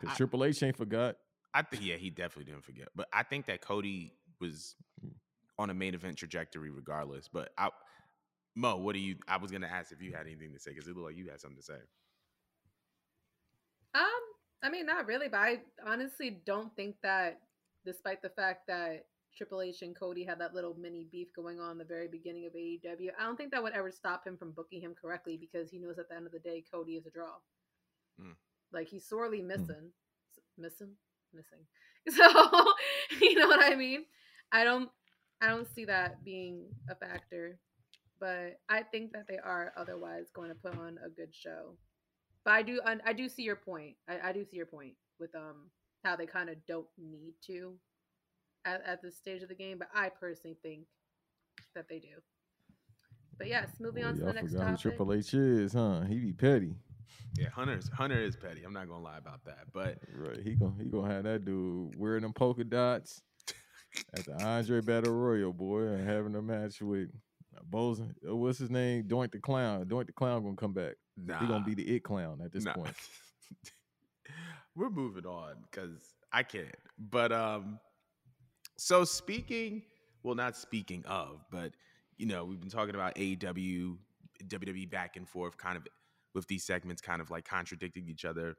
C: Because Triple H ain't forgot.
A: I think yeah, he definitely didn't forget. But I think that Cody was mm on a main event trajectory regardless. But I, Mo, what do you? I was gonna ask if you had anything to say because it looked like you had something to say.
B: Um, I mean, not really, but I honestly don't think that, despite the fact that Triple H and Cody had that little mini beef going on in the very beginning of AEW, I don't think that would ever stop him from booking him correctly because he knows at the end of the day Cody is a draw. Mm. Like he's sorely hmm. missing, mm. missing, missing. So you know what I mean. I don't I don't see that being a factor, but I think that they are otherwise going to put on a good show. But I do, I, do see your point. I, I do see your point with um how they kind of don't need to at, at this stage of the game. But I personally think that they do. But yes, moving Boy, on to the next topic.
C: Triple H is, huh? He be petty.
A: Yeah, Hunter's Hunter is petty. I'm not gonna lie about that. But
C: right, he gonna he gonna have that dude wearing them polka dots at the Andre Battle Royal, boy, and having a match with Bozen. Uh, what's his name? Doink the Clown. Doink the Clown gonna come back. Nah. He gonna be the it clown at this nah. point.
A: We're moving on because I can't. But um, so speaking, well, not speaking of, but you know, we've been talking about AEW, WWE back and forth, kind of with these segments, kind of like contradicting each other.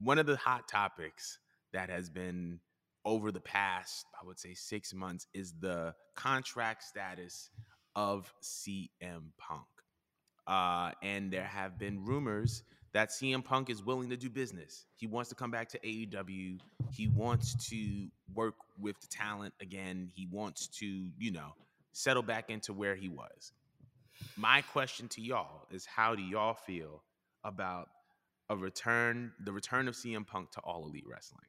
A: One of the hot topics that has been over the past, I would say, six months is the contract status of CM Punk. Uh, and there have been rumors that CM Punk is willing to do business. He wants to come back to AEW. He wants to work with the talent again. He wants to, you know, settle back into where he was. My question to y'all is how do y'all feel about a return, the return of CM Punk to All Elite Wrestling?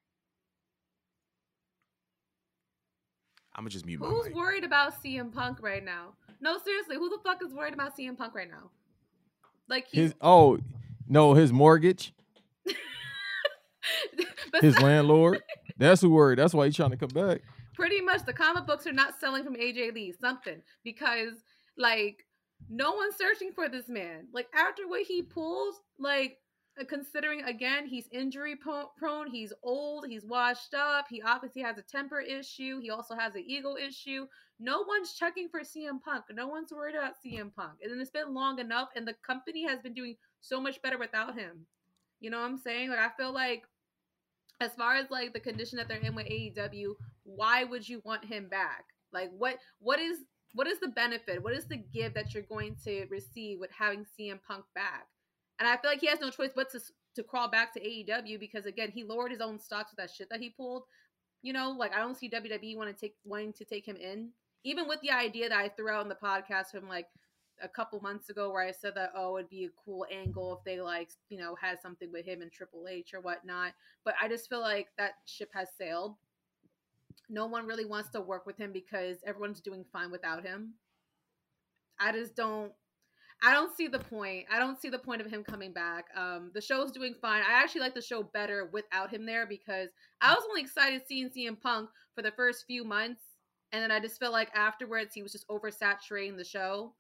A: I'm gonna just mute my
B: Who's
A: mic.
B: worried about CM Punk right now? No, seriously, who the fuck is worried about CM Punk right now? Like he's
C: His oh no, his mortgage, his landlord. That's who worried. That's why he's trying to come back.
B: pretty much the comic books are not selling from AJ Lee something because like no one's searching for this man. Like after what he pulls, like uh, considering again he's injury prone, he's old, he's washed up, he obviously has a temper issue, he also has an ego issue. No one's checking for CM Punk. No one's worried about CM Punk. And it's been long enough and the company has been doing so much better without him. You know what I'm saying? Like I feel like as far as like the condition that they're in with AEW, why would you want him back? Like what what is what is the benefit? What is the give that you're going to receive with having CM Punk back? And I feel like he has no choice but to to crawl back to AEW because again, he lowered his own stocks with that shit that he pulled. You know, like I don't see WWE want to take wanting to take him in. Even with the idea that I threw out in the podcast from like a couple months ago where I said that oh it'd be a cool angle if they like you know had something with him and Triple H or whatnot. But I just feel like that ship has sailed. No one really wants to work with him because everyone's doing fine without him. I just don't I don't see the point. I don't see the point of him coming back. Um, the show's doing fine. I actually like the show better without him there because I was only excited seeing CM Punk for the first few months, and then I just felt like afterwards he was just oversaturating the show.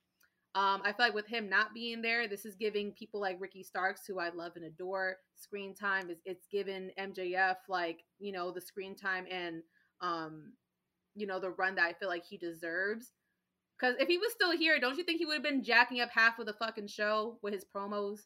B: Um, I feel like with him not being there, this is giving people like Ricky Starks, who I love and adore, screen time. It's, it's given MJF like you know the screen time and um, you know the run that I feel like he deserves. Because if he was still here, don't you think he would have been jacking up half of the fucking show with his promos?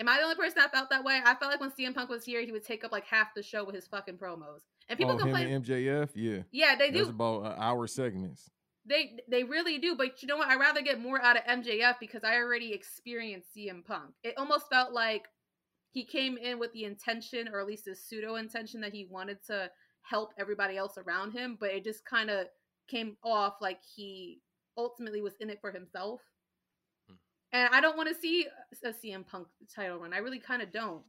B: Am I the only person that felt that way? I felt like when CM Punk was here, he would take up like half the show with his fucking promos. And people
C: oh, him
B: complain.
C: and MJF, yeah,
B: Yeah, they
C: That's
B: do.
C: about uh, hour segments.
B: They they really do. But you know what? I'd rather get more out of MJF because I already experienced CM Punk. It almost felt like he came in with the intention, or at least a pseudo intention, that he wanted to help everybody else around him, but it just kind of came off like he ultimately was in it for himself. Hmm. And I don't want to see a CM Punk title run. I really kind of don't.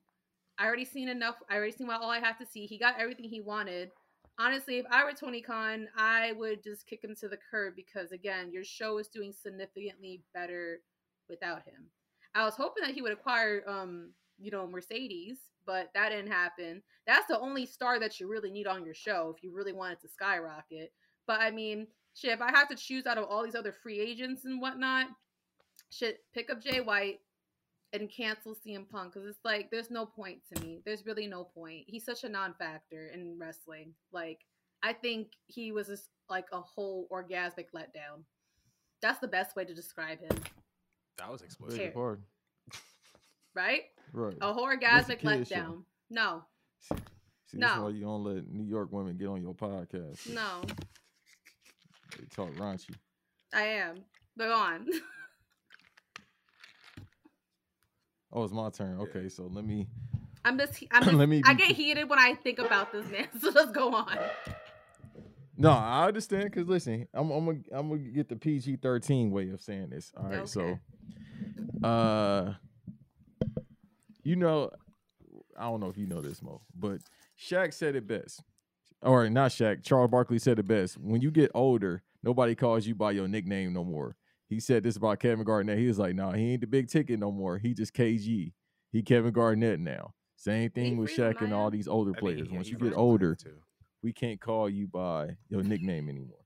B: I already seen enough. I already seen what all I have to see. He got everything he wanted. Honestly, if I were Tony Khan, I would just kick him to the curb because again, your show is doing significantly better without him. I was hoping that he would acquire um, you know, Mercedes, but that didn't happen. That's the only star that you really need on your show if you really want it to skyrocket. But I mean, shit, if I have to choose out of all these other free agents and whatnot, shit, pick up Jay White and cancel CM Punk because it's like there's no point to me. There's really no point. He's such a non-factor in wrestling. Like I think he was just like a whole orgasmic letdown. That's the best way to describe him,
A: That was
C: Beg
A: explicit.
C: your
B: right?
C: Right.
B: A whole
C: That's
B: orgasmic
C: kid show.
B: letdown. No,
C: See, that's
B: No.
C: why you don't let New York women get on your podcast.
B: no,
C: They talk raunchy.
B: I am. But go on.
C: Oh, it's my turn. Okay, so let me.
B: I'm just. I'm just
C: Let me
B: I get heated when I think about this man. So let's go on.
C: No, I understand. Cause listen, I'm I'm gonna I'm gonna get the PG thirteen way of saying this. All right, so, uh, you know, I don't know if you know this, Mo, but Shaq said it best. Or not Shaq. Charles Barkley said it best. When you get older, nobody calls you by your nickname no more. He said this about Kevin Garnett. He was like, "No, he ain't the big ticket no more. He just KG. He Kevin Garnett now." Same thing with
B: freeze
C: Shaq and all these older
A: I think he-
C: players.
A: yeah,
C: Once
A: he
C: you get older,
A: too.
C: we can't call you by your nickname anymore.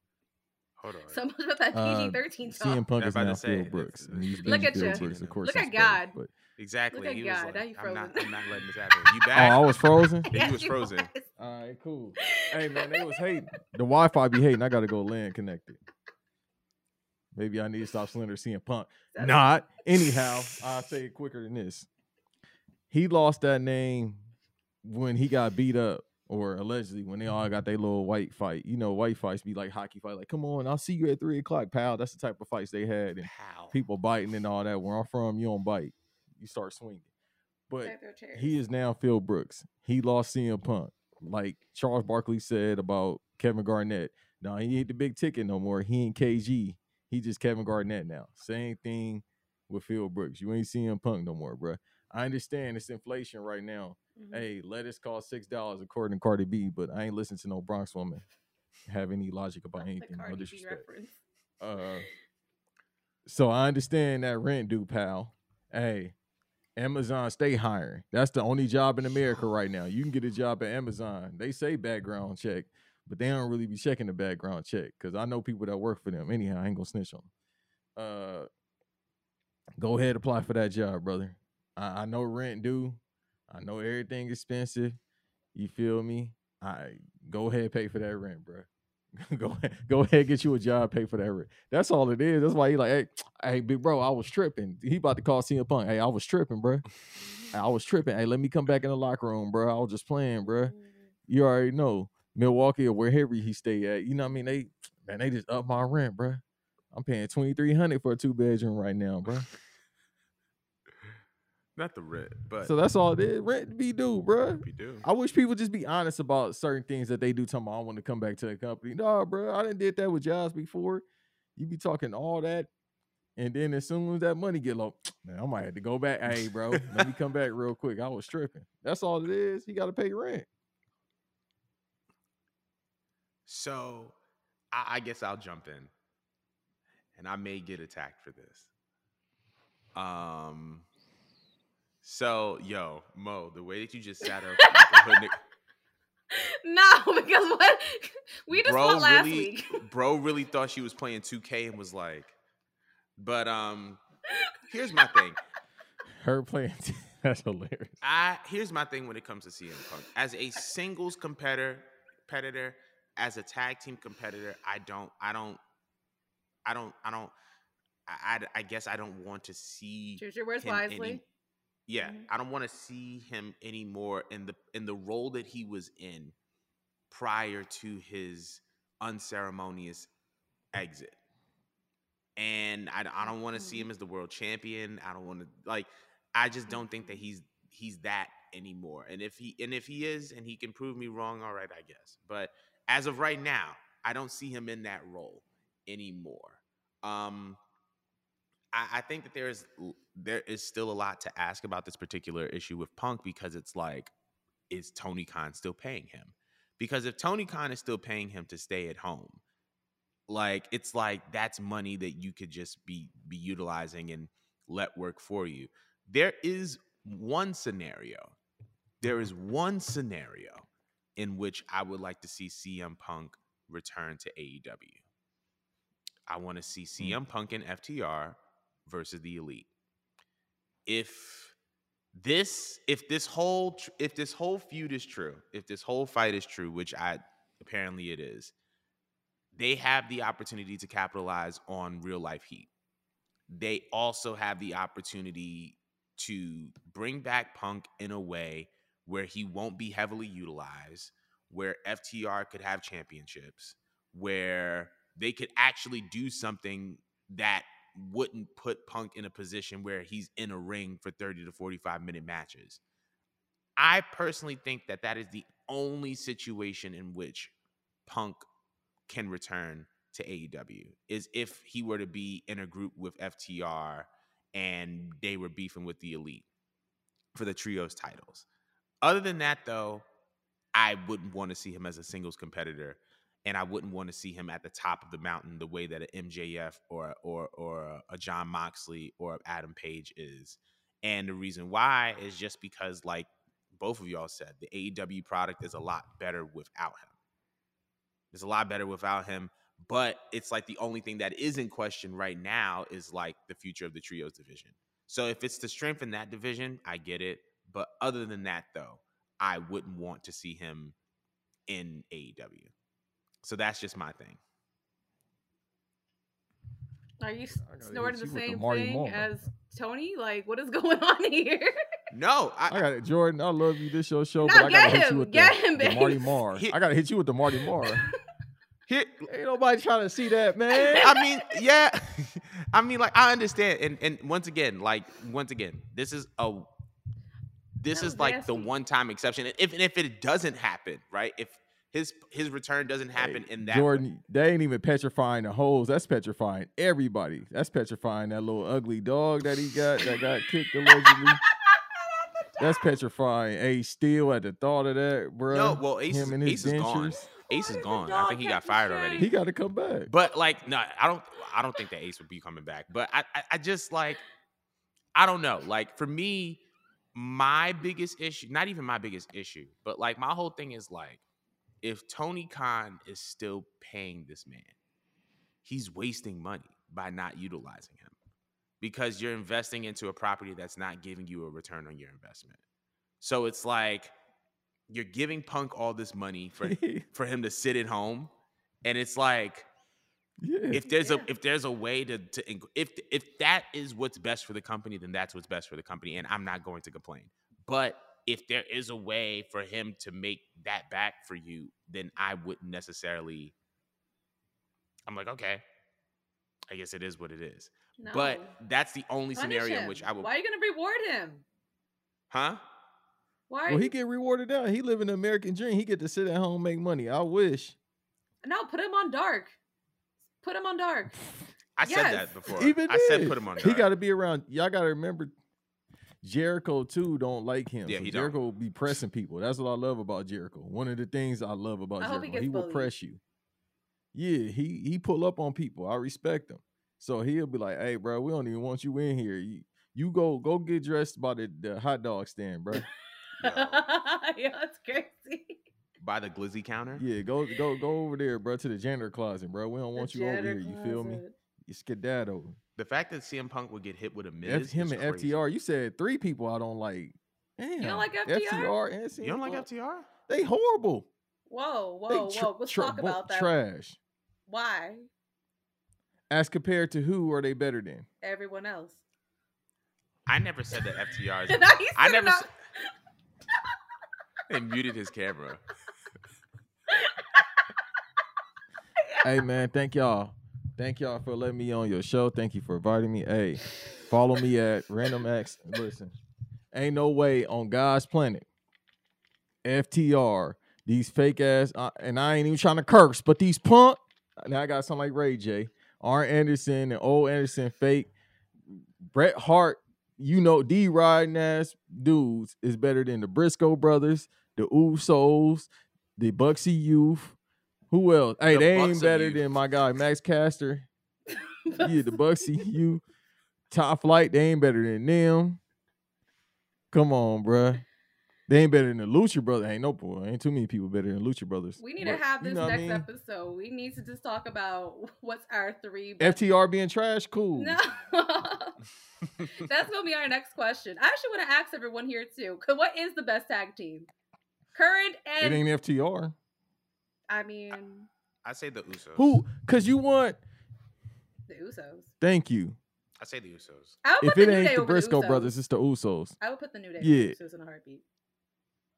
A: Hold on.
B: So much about that
C: Uh,
B: PG thirteen talk.
C: CM Punk
A: Yeah,
C: is
A: about
C: now
A: say,
C: Phil Brooks. and he's
B: Look at
C: Phil
B: you.
C: Brooks, of course.
B: Look at
C: birth,
B: God.
C: But
A: Exactly.
B: at
A: he was
B: God,
A: like,
B: now you
A: I'm not,
B: frozen.
A: I'm not letting this happen. You back? oh.
C: I was frozen.
A: Yeah,
B: Yes,
A: you was frozen.
B: was.
C: All right, cool. Hey man, they was hating. The Wi-Fi be hating. I gotta go land connected. Maybe I need to stop Slender CM Punk.
B: That's-
C: Not. Anyhow, I'll say it quicker than this. He lost that name when he got beat up, or allegedly when they all mm-hmm. got their little white fight. You know, white fights be like hockey fight. Like, come on, I'll see you at three o'clock, pal. That's the type of fights they had. And
A: Pow.
C: people biting and all that. Where I'm from, you don't bite. You start swinging. But
B: Back their chairs.
C: he is now Phil Brooks. He lost CM Punk, like Charles Barkley said about Kevin Garnett. Now he ain't the big ticket no more. He ain't KG. He just Kevin Garnett now. Same thing with Phil Brooks. You ain't CM Punk no more, bruh. I understand it's inflation right now.
B: Mhm.
C: Hey, lettuce cost six dollars according to Cardi B, but I ain't listening to no Bronx woman have any logic about
B: The
C: anything. No disrespect. Uh, so I understand that rent due, pal. Hey, Amazon stay hiring. That's the only job in America right now. You can get a job at Amazon. They say background check, but they don't really be checking the background check because I know people that work for them. Anyhow, I ain't gonna snitch on them. Uh, go ahead, apply for that job, brother. I, I know rent due. I know everything expensive. You feel me? I go ahead, pay for that rent, bro. go ahead, go ahead, get you a job, pay for that rent. That's all it is. That's why he like, hey, hey, big bro, I was tripping. He about to call CM Punk. Hey, I was tripping, bro. I was tripping. Hey, let me come back in the locker room, bro. I was just playing, bro. You already know Milwaukee or wherever he stay at. You know what I mean? They man, they just up my rent, bro. I'm paying twenty three hundred for a two bedroom right now, bro.
A: Not the rent, but
C: So that's all it is. Rent be due, bro.
A: be due.
C: I wish people just be honest about certain things that they do. Talking about I want to come back to the company. No, bro, I didn't did that with jobs before. You be talking all that, and then as soon as that money get low, man, I might have to go back. Hey, bro, let me come back real quick. I was tripping. That's all it is. You got to pay rent.
A: So I, I guess I'll jump in. And I may get attacked for this. Um so yo, Mo, the way that you just sat up hood
B: No, because what we just
A: bro
B: fought last
A: really
B: week.
A: bro really thought she was playing 2K and was like, but um here's my thing.
C: Her playing. That's hilarious.
A: I here's my thing when it comes to CM Punk. As a singles competitor, competitor, as a tag team competitor, I don't, I don't, I don't, I don't. I, I, I guess I don't want to see.
B: Choose your words wisely.
A: any- yeah,
B: Mhm.
A: I don't want to see him anymore in the in the role that he was in prior to his unceremonious exit. And I, I don't want to see him as the world champion. I don't want to like. I just don't think that he's he's that anymore. And if he and if he is, and he can prove me wrong, all right, I guess. But as of right now, I don't see him in that role anymore. Um, I, I think that there is there is still a lot to ask about this particular issue with Punk because it's like, is Tony Khan still paying him? Because if Tony Khan is still paying him to stay at home, like it's like that's money that you could just be be utilizing and let work for you. There is one scenario. There is one scenario in which I would like to see CM Punk return to AEW. I want to see hmm. CM Punk and FTR versus the Elite. If this if this whole if this whole feud is true, if this whole fight is true, which I apparently it is, they have the opportunity to capitalize on real life heat. They also have the opportunity to bring back Punk in a way where he won't be heavily utilized, where FTR could have championships, where they could actually do something that wouldn't put Punk in a position where he's in a ring for 30 to 45 minute matches. I personally think that that is the only situation in which Punk can return to AEW is if he were to be in a group with FTR and they were beefing with the Elite for the trios titles. Other than that, though, I wouldn't want to see him as a singles competitor, and I wouldn't want to see him at the top of the mountain the way that an MJF or or or a John Moxley or Adam Page is. And the reason why is just because, like both of y'all said, the AEW product is a lot better without him. It's a lot better without him. But it's like the only thing that is in question right now is like the future of the trios division. So if it's to strengthen that division, I get it. But other than that, though, I wouldn't want to see him in AEW. So that's just my thing.
B: Are you s-
C: I gotta
B: snorting the
C: you with the
B: same thing
C: Marr.
B: as Tony? Like, what is going on here?
A: No, I,
C: I got it, Jordan. I love you. This your show,
B: No,
C: but I gotta
B: get
C: hit you with
B: get
C: the,
B: him,
C: the Marty
B: babes.
C: Marr.
A: Hit-
C: I gotta hit you with the Marty Marr.
A: here,
C: Ain't nobody trying to see that, man.
A: I mean, yeah. I mean, like I understand, and and once again, like once again, this is a this
B: That
A: is
B: was
A: like the one time exception. If and if it doesn't happen, right? If his his return doesn't happen in that
C: Jordan, they ain't even petrifying the holes. That's petrifying everybody. That's petrifying that little ugly dog that he got that got kicked allegedly. That's petrifying. Ace Steel at the thought of that, bro.
A: Yo, well, Ace,
C: Him
A: is,
C: and his
A: Ace is gone. Ace is gone. I think he got fired already.
C: He got to come back.
A: But like, no, I don't. I don't think that Ace would be coming back. But I, I, I just like, I don't know. Like for me, my biggest issue, not even my biggest issue, but like my whole thing is like, if Tony Khan is still paying this man, he's wasting money by not utilizing him because you're investing into a property that's not giving you a return on your investment. So it's like you're giving Punk all this money for for him to sit at home, and it's like
C: yeah.
A: if there's
B: Yeah.
A: a if there's a way to to if if that is what's best for the company, then that's what's best for the company, and I'm not going to complain. But if there is a way for him to make that back for you, then I wouldn't necessarily. I'm like, okay, I guess it is what it is.
B: No.
A: But that's the only
B: Punish
A: scenario in which I would,
B: Why are you gonna reward him?
A: huh?
B: Why? Are
C: well, he get rewarded out. He living the American dream. He get to sit at home and make money. I wish.
B: No, put him on dark. Put him on dark.
A: I said that before.
C: Even
A: I said put him on.
C: Dark.
A: He
C: got to be around. Y'all got to remember. Jericho too don't like him.
A: Yeah,
C: so
A: he don't.
C: Jericho be pressing people. That's what I love about Jericho. One of the things I love about
B: I hope he
C: Jericho,
B: gets
C: he will press you. Yeah, he he pull up on people. I respect him. So he'll be like, "Hey, bro, we don't even want you in here. You, you go go get dressed by the, the hot dog stand, bro.
B: yeah, that's crazy.
A: By the glizzy counter.
C: Yeah, go go go over there, bro, to the janitor closet, bro. We don't want
B: The
C: you over
B: janitor
C: here. You feel me?
B: closet.
C: You skedaddle.
A: The fact that CM Punk would get hit with a miz,
C: him
A: is
C: and
A: crazy.
C: FTR. You said three people I don't like. Damn,
B: don't like FTR?
C: FTR and
A: You don't like
C: CM Punk.
A: FTR?
C: They horrible.
B: Whoa,
C: They
B: whoa,
C: tr-
B: whoa. Let's
C: tr-
B: talk about that.
C: Trash.
B: Why?
C: As compared to who are they better than?
B: Everyone else.
A: I never said that FTR. Is, I never.
B: up-
A: s- and muted his camera.
C: Hey man, thank y'all. Thank y'all for letting me on your show. Thank you for inviting me. Hey, follow me at Random X. Listen, ain't no way on God's planet. FTR, these fake ass, uh, and I ain't even trying to curse, but these punk. Now I got something like Ray J, Arn Anderson, and Ole Anderson fake. Bret Hart, you know, D riding ass dudes is better than the Briscoe brothers, the Usos, the Bucksy Youth. Who else? Hey,
A: The
C: they
A: Bucks
C: ain't better than my guy Max Caster. yeah, the Bucksy you Top flight, they ain't better than them. Come on, bruh. They ain't better than the Lucha Brothers. Ain't no boy. Ain't too many people better than Lucha Brothers.
B: We need
C: But
B: to have
C: you
B: this
C: know what I
B: next
C: mean?
B: episode. We need to just talk about what's our three. best-
C: FTR being trash, cool.
B: No. That's gonna be our next question. I actually want to ask everyone here too. 'cause What is the best tag team? Current and.
C: It
B: and
C: ain't FTR.
B: I mean
A: I say the Usos.
C: Who? Cause you want.
B: the Usos.
C: Thank you.
A: I say the Usos.
B: I would
C: If
B: put
C: it
B: the New
C: ain't
B: Day
C: the
B: over
C: Briscoe
B: Usos.
C: brothers, it's the Usos.
B: I would put the New Day
C: Yeah.
B: over the Usos in a heartbeat.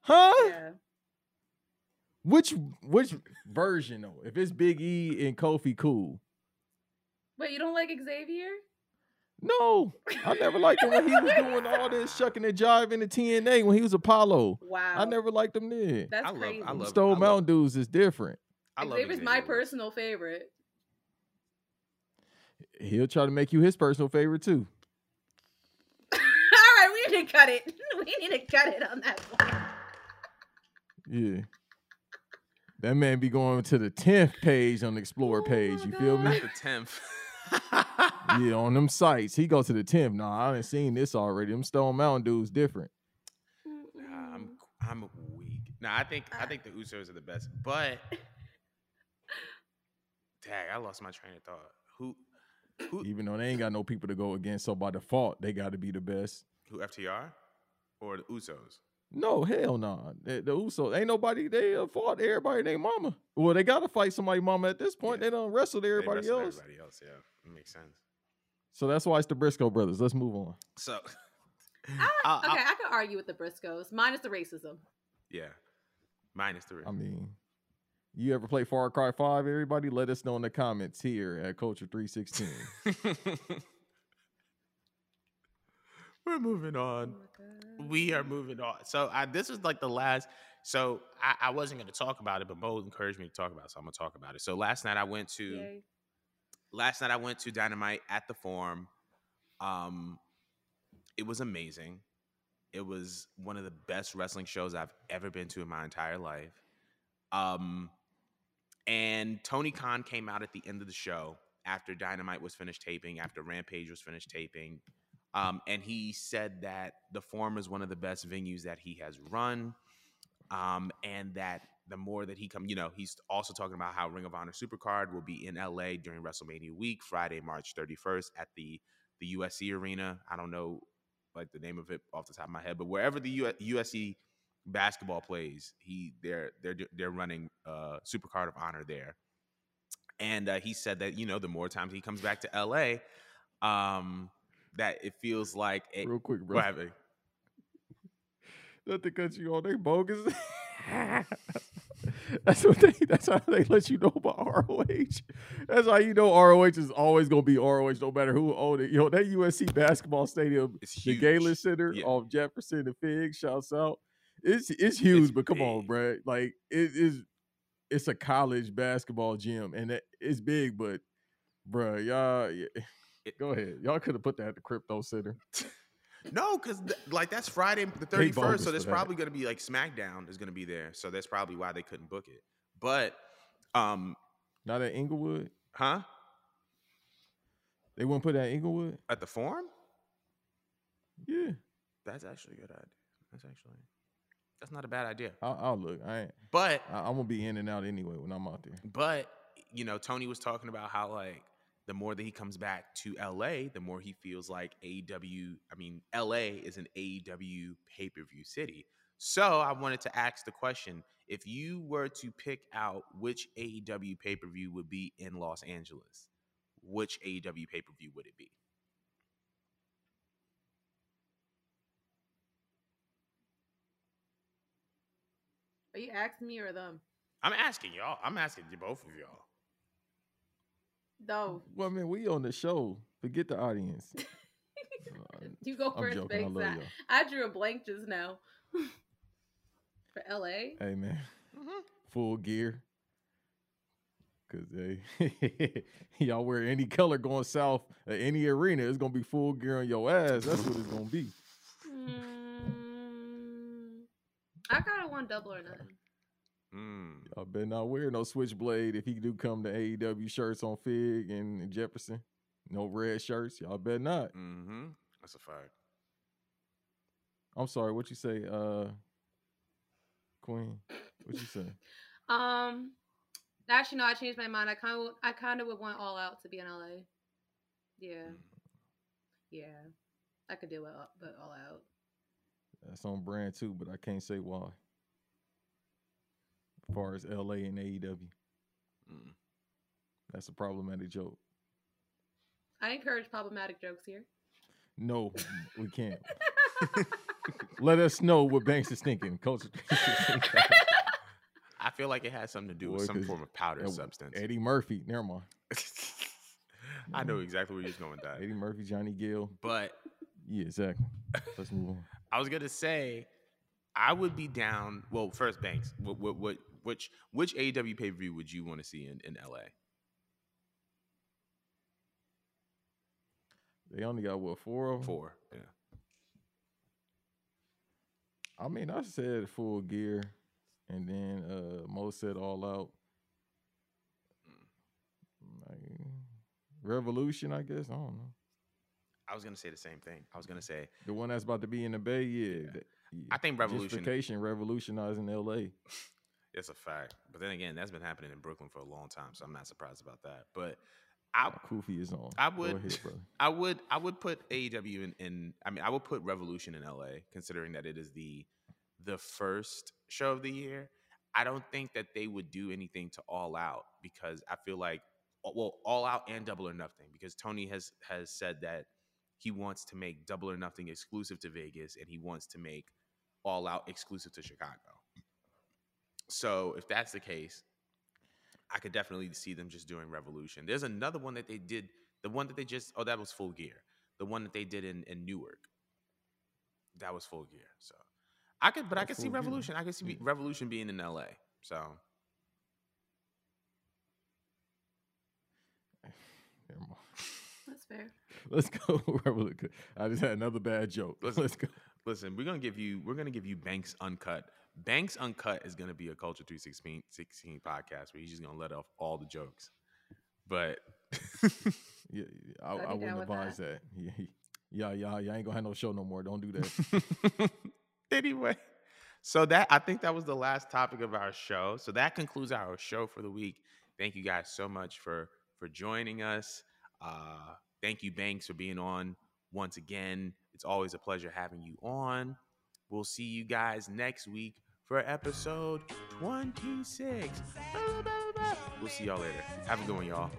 C: Huh?
B: Yeah.
C: Which which version though? If it's Big E and Kofi, cool.
B: Wait, you don't like Xavier?
C: No, I never liked him when he was doing all this shucking and jiving the TNA when he was Apollo.
B: Wow.
C: I never liked him then.
B: That's
A: I love-
B: crazy.
A: I love-
C: Stone Mountain Dudes is different.
A: I love
B: Xavier's my personal favorite.
C: He'll try to make you his personal favorite too.
B: All right, we need to cut it. We need to cut it on that one.
C: Yeah. That man be going to the 10th page on the Explorer oh page. You feel me?
A: The tenth.
C: Yeah, on them sites. He go to the 10th. Nah, I done seen this already. Them Stone Mountain dudes different.
A: Nah, I'm I'm weak. Nah, I think I think the Usos are the best, but tag, I lost my train of thought. Who who
C: Even though they ain't got no people to go against, so by default, they got to be the best.
A: who FTR or the Usos?
C: No, hell no. Nah. The, the Usos ain't nobody. They uh, fought everybody. They mama. Well, they gotta fight somebody mama at this point.
A: Yeah.
C: They don't wrestle
A: They
C: everybody else.
A: Everybody else, yeah, that makes sense.
C: So that's why it's the Briscoe brothers. Let's move on.
A: So,
B: I,
A: I'll-
B: okay,
A: I'll-
B: I could argue with the Briscoes, minus the racism.
A: yeah, minus three.
C: I mean, you ever play Far Cry Five? Everybody, let us know in the comments here at Culture Three Sixteen.
A: We're moving on. Oh we are moving on. So I, this is like the last. So I, I wasn't going to talk about it, but Mo encouraged me to talk about it, so I'm going to talk about it. So last night I went to.
B: Yay.
A: Last night I went to Dynamite at the Forum. Um, it was amazing. It was one of the best wrestling shows I've ever been to in my entire life. Um, and Tony Khan came out at the end of the show after Dynamite was finished taping, after Rampage was finished taping. Um, and he said that the Forum is one of the best venues that he has run. Um, and that the more that he come, you know, he's also talking about how Ring of Honor Supercard will be in LA during WrestleMania week, Friday, March 31st at the the USC Arena. I don't know like the name of it off the top of my head, but wherever the U- USC basketball plays, he they're they're they're running uh Supercard of Honor there. And uh, he said that you know the more times he comes back to LA, um, that it feels like a,
C: Real quick, bro. Not to cut you on, they bogus. that's what they. That's how they let you know about ROH. That's how you know ROH is always gonna be ROH, no matter who owned it. You know that USC basketball stadium, the. Galen Center
A: Yeah.
C: off Jefferson and Fig, shouts out. It's it's huge,
A: It's
C: but come on,
A: big.
C: bruh. Like it is. It's a college basketball gym, and it, it's big, but bruh, y'all. yeah, Go ahead. Y'all could have put that at the crypto center.
A: No, because th- like that's Friday the thirty first, so there's probably gonna be like SmackDown is gonna be there, so that's probably why they couldn't book it. But, um,
C: Not at Inglewood.
A: huh?
C: They wouldn't put that at Inglewood.
A: At the Forum?
C: Yeah,
A: That's actually a good idea. That's actually that's not a bad idea.
C: I'll, I'll look. I ain't.
A: But
C: I, I'm gonna be in and out anyway when I'm out there.
A: But you know, Tony was talking about how like the more that he comes back to LA, the more he feels like AEW. I mean, LA is an AEW pay per view city. So I wanted to ask the question: If you were to pick out which AEW pay per view would be in Los Angeles, which AEW pay per view would it be?
B: Are you asking me or them?
A: I'm asking y'all. I'm asking you both of y'all.
B: No.
C: Well, I mean, we on the show. Forget the audience. Uh,
B: You go
C: I'm
B: first,
C: joking. I love
B: I,
C: y'all.
B: I drew a blank just now. For LA?
C: Hey man,
A: Mm-hmm.
C: full gear. Cause hey, y'all wear any color going south at any arena, it's gonna be full gear on your ass. That's what it's gonna be.
B: Mm, I kind of want double or nothing.
A: Mm.
C: I better not wear no switchblade if he do come to AEW shirts on Fig and Jefferson. No red shirts. Y'all better not.
A: Mm-hmm. That's a fact.
C: I'm sorry, what you say, uh Queen? What you say?
B: Um, actually, no, I changed my mind. I kind of, I kind of would want All Out to be in LA. Yeah, yeah, I could do it, but All Out.
C: That's on brand too, but I can't say why. As far as LA and AEW.
A: Mm.
C: That's a problematic joke.
B: I encourage problematic jokes here.
C: No, we can't. Let us know what Banks is thinking. Culture.
A: I feel like it has something to do
C: Boy,
A: with some form of powder
C: Ed-
A: substance.
C: Eddie Murphy. Never mind.
A: I know exactly where you're going with that.
C: Eddie Murphy, Johnny Gill.
A: But
C: Yeah, exactly. Let's move on.
A: I was gonna say, I would be down. Well, first, Banks, what, what, what, which, which AEW pay per view would you want to see in, in LA?
C: They only got what four of them?
A: Four. Yeah.
C: I mean, I said full gear, and then uh Mo said all out. Like, Revolution, I guess. I don't know.
A: I was gonna say the same thing. I was gonna say
C: The one that's about to be in the Bay, yeah. that- yeah.
A: I think Revolution-
C: Gentrification revolutionizing LA.
A: it's a fact. But then again, that's been happening in Brooklyn for a long time, so I'm not surprised about that. But I,
C: Kofi is on.
A: I would,
C: ahead.
A: I would, I would put AEW in, in. I mean, I would put Revolution in LA, considering that it is the the first show of the year. I don't think that they would do anything to All Out because I feel like, well, All Out and Double or Nothing, because Tony has has said that he wants to make Double or Nothing exclusive to Vegas, and he wants to make All Out exclusive to Chicago. So if that's the case, I could definitely see them just doing Revolution. There's another one that they did, the one that they just oh that was Full Gear, the one that they did in in Newark. that was full gear. So I could, but I could see
C: full gear.
A: Revolution. I could see
C: Yeah.
A: Revolution being in L.A. So
B: That's fair.
C: Let's go. Revolution. I just had another bad joke.
A: Listen.
C: Let's go.
A: listen, we're gonna give you we're gonna give you Banks Uncut. Banks Uncut is gonna be a Culture 316 16 podcast where he's just gonna let off all the jokes. But
C: Yeah, I, I wouldn't advise that. Yeah, yeah, yeah, yeah. I ain't gonna have no show no more. Don't do that.
A: anyway, so that I think that was the last topic of our show. So that concludes our show for the week. Thank you guys so much for for joining us. Uh, thank you, Banks, for being on once again. It's always a pleasure having you on. We'll see you guys next week for episode 26. We'll see y'all later. Have a good one, y'all.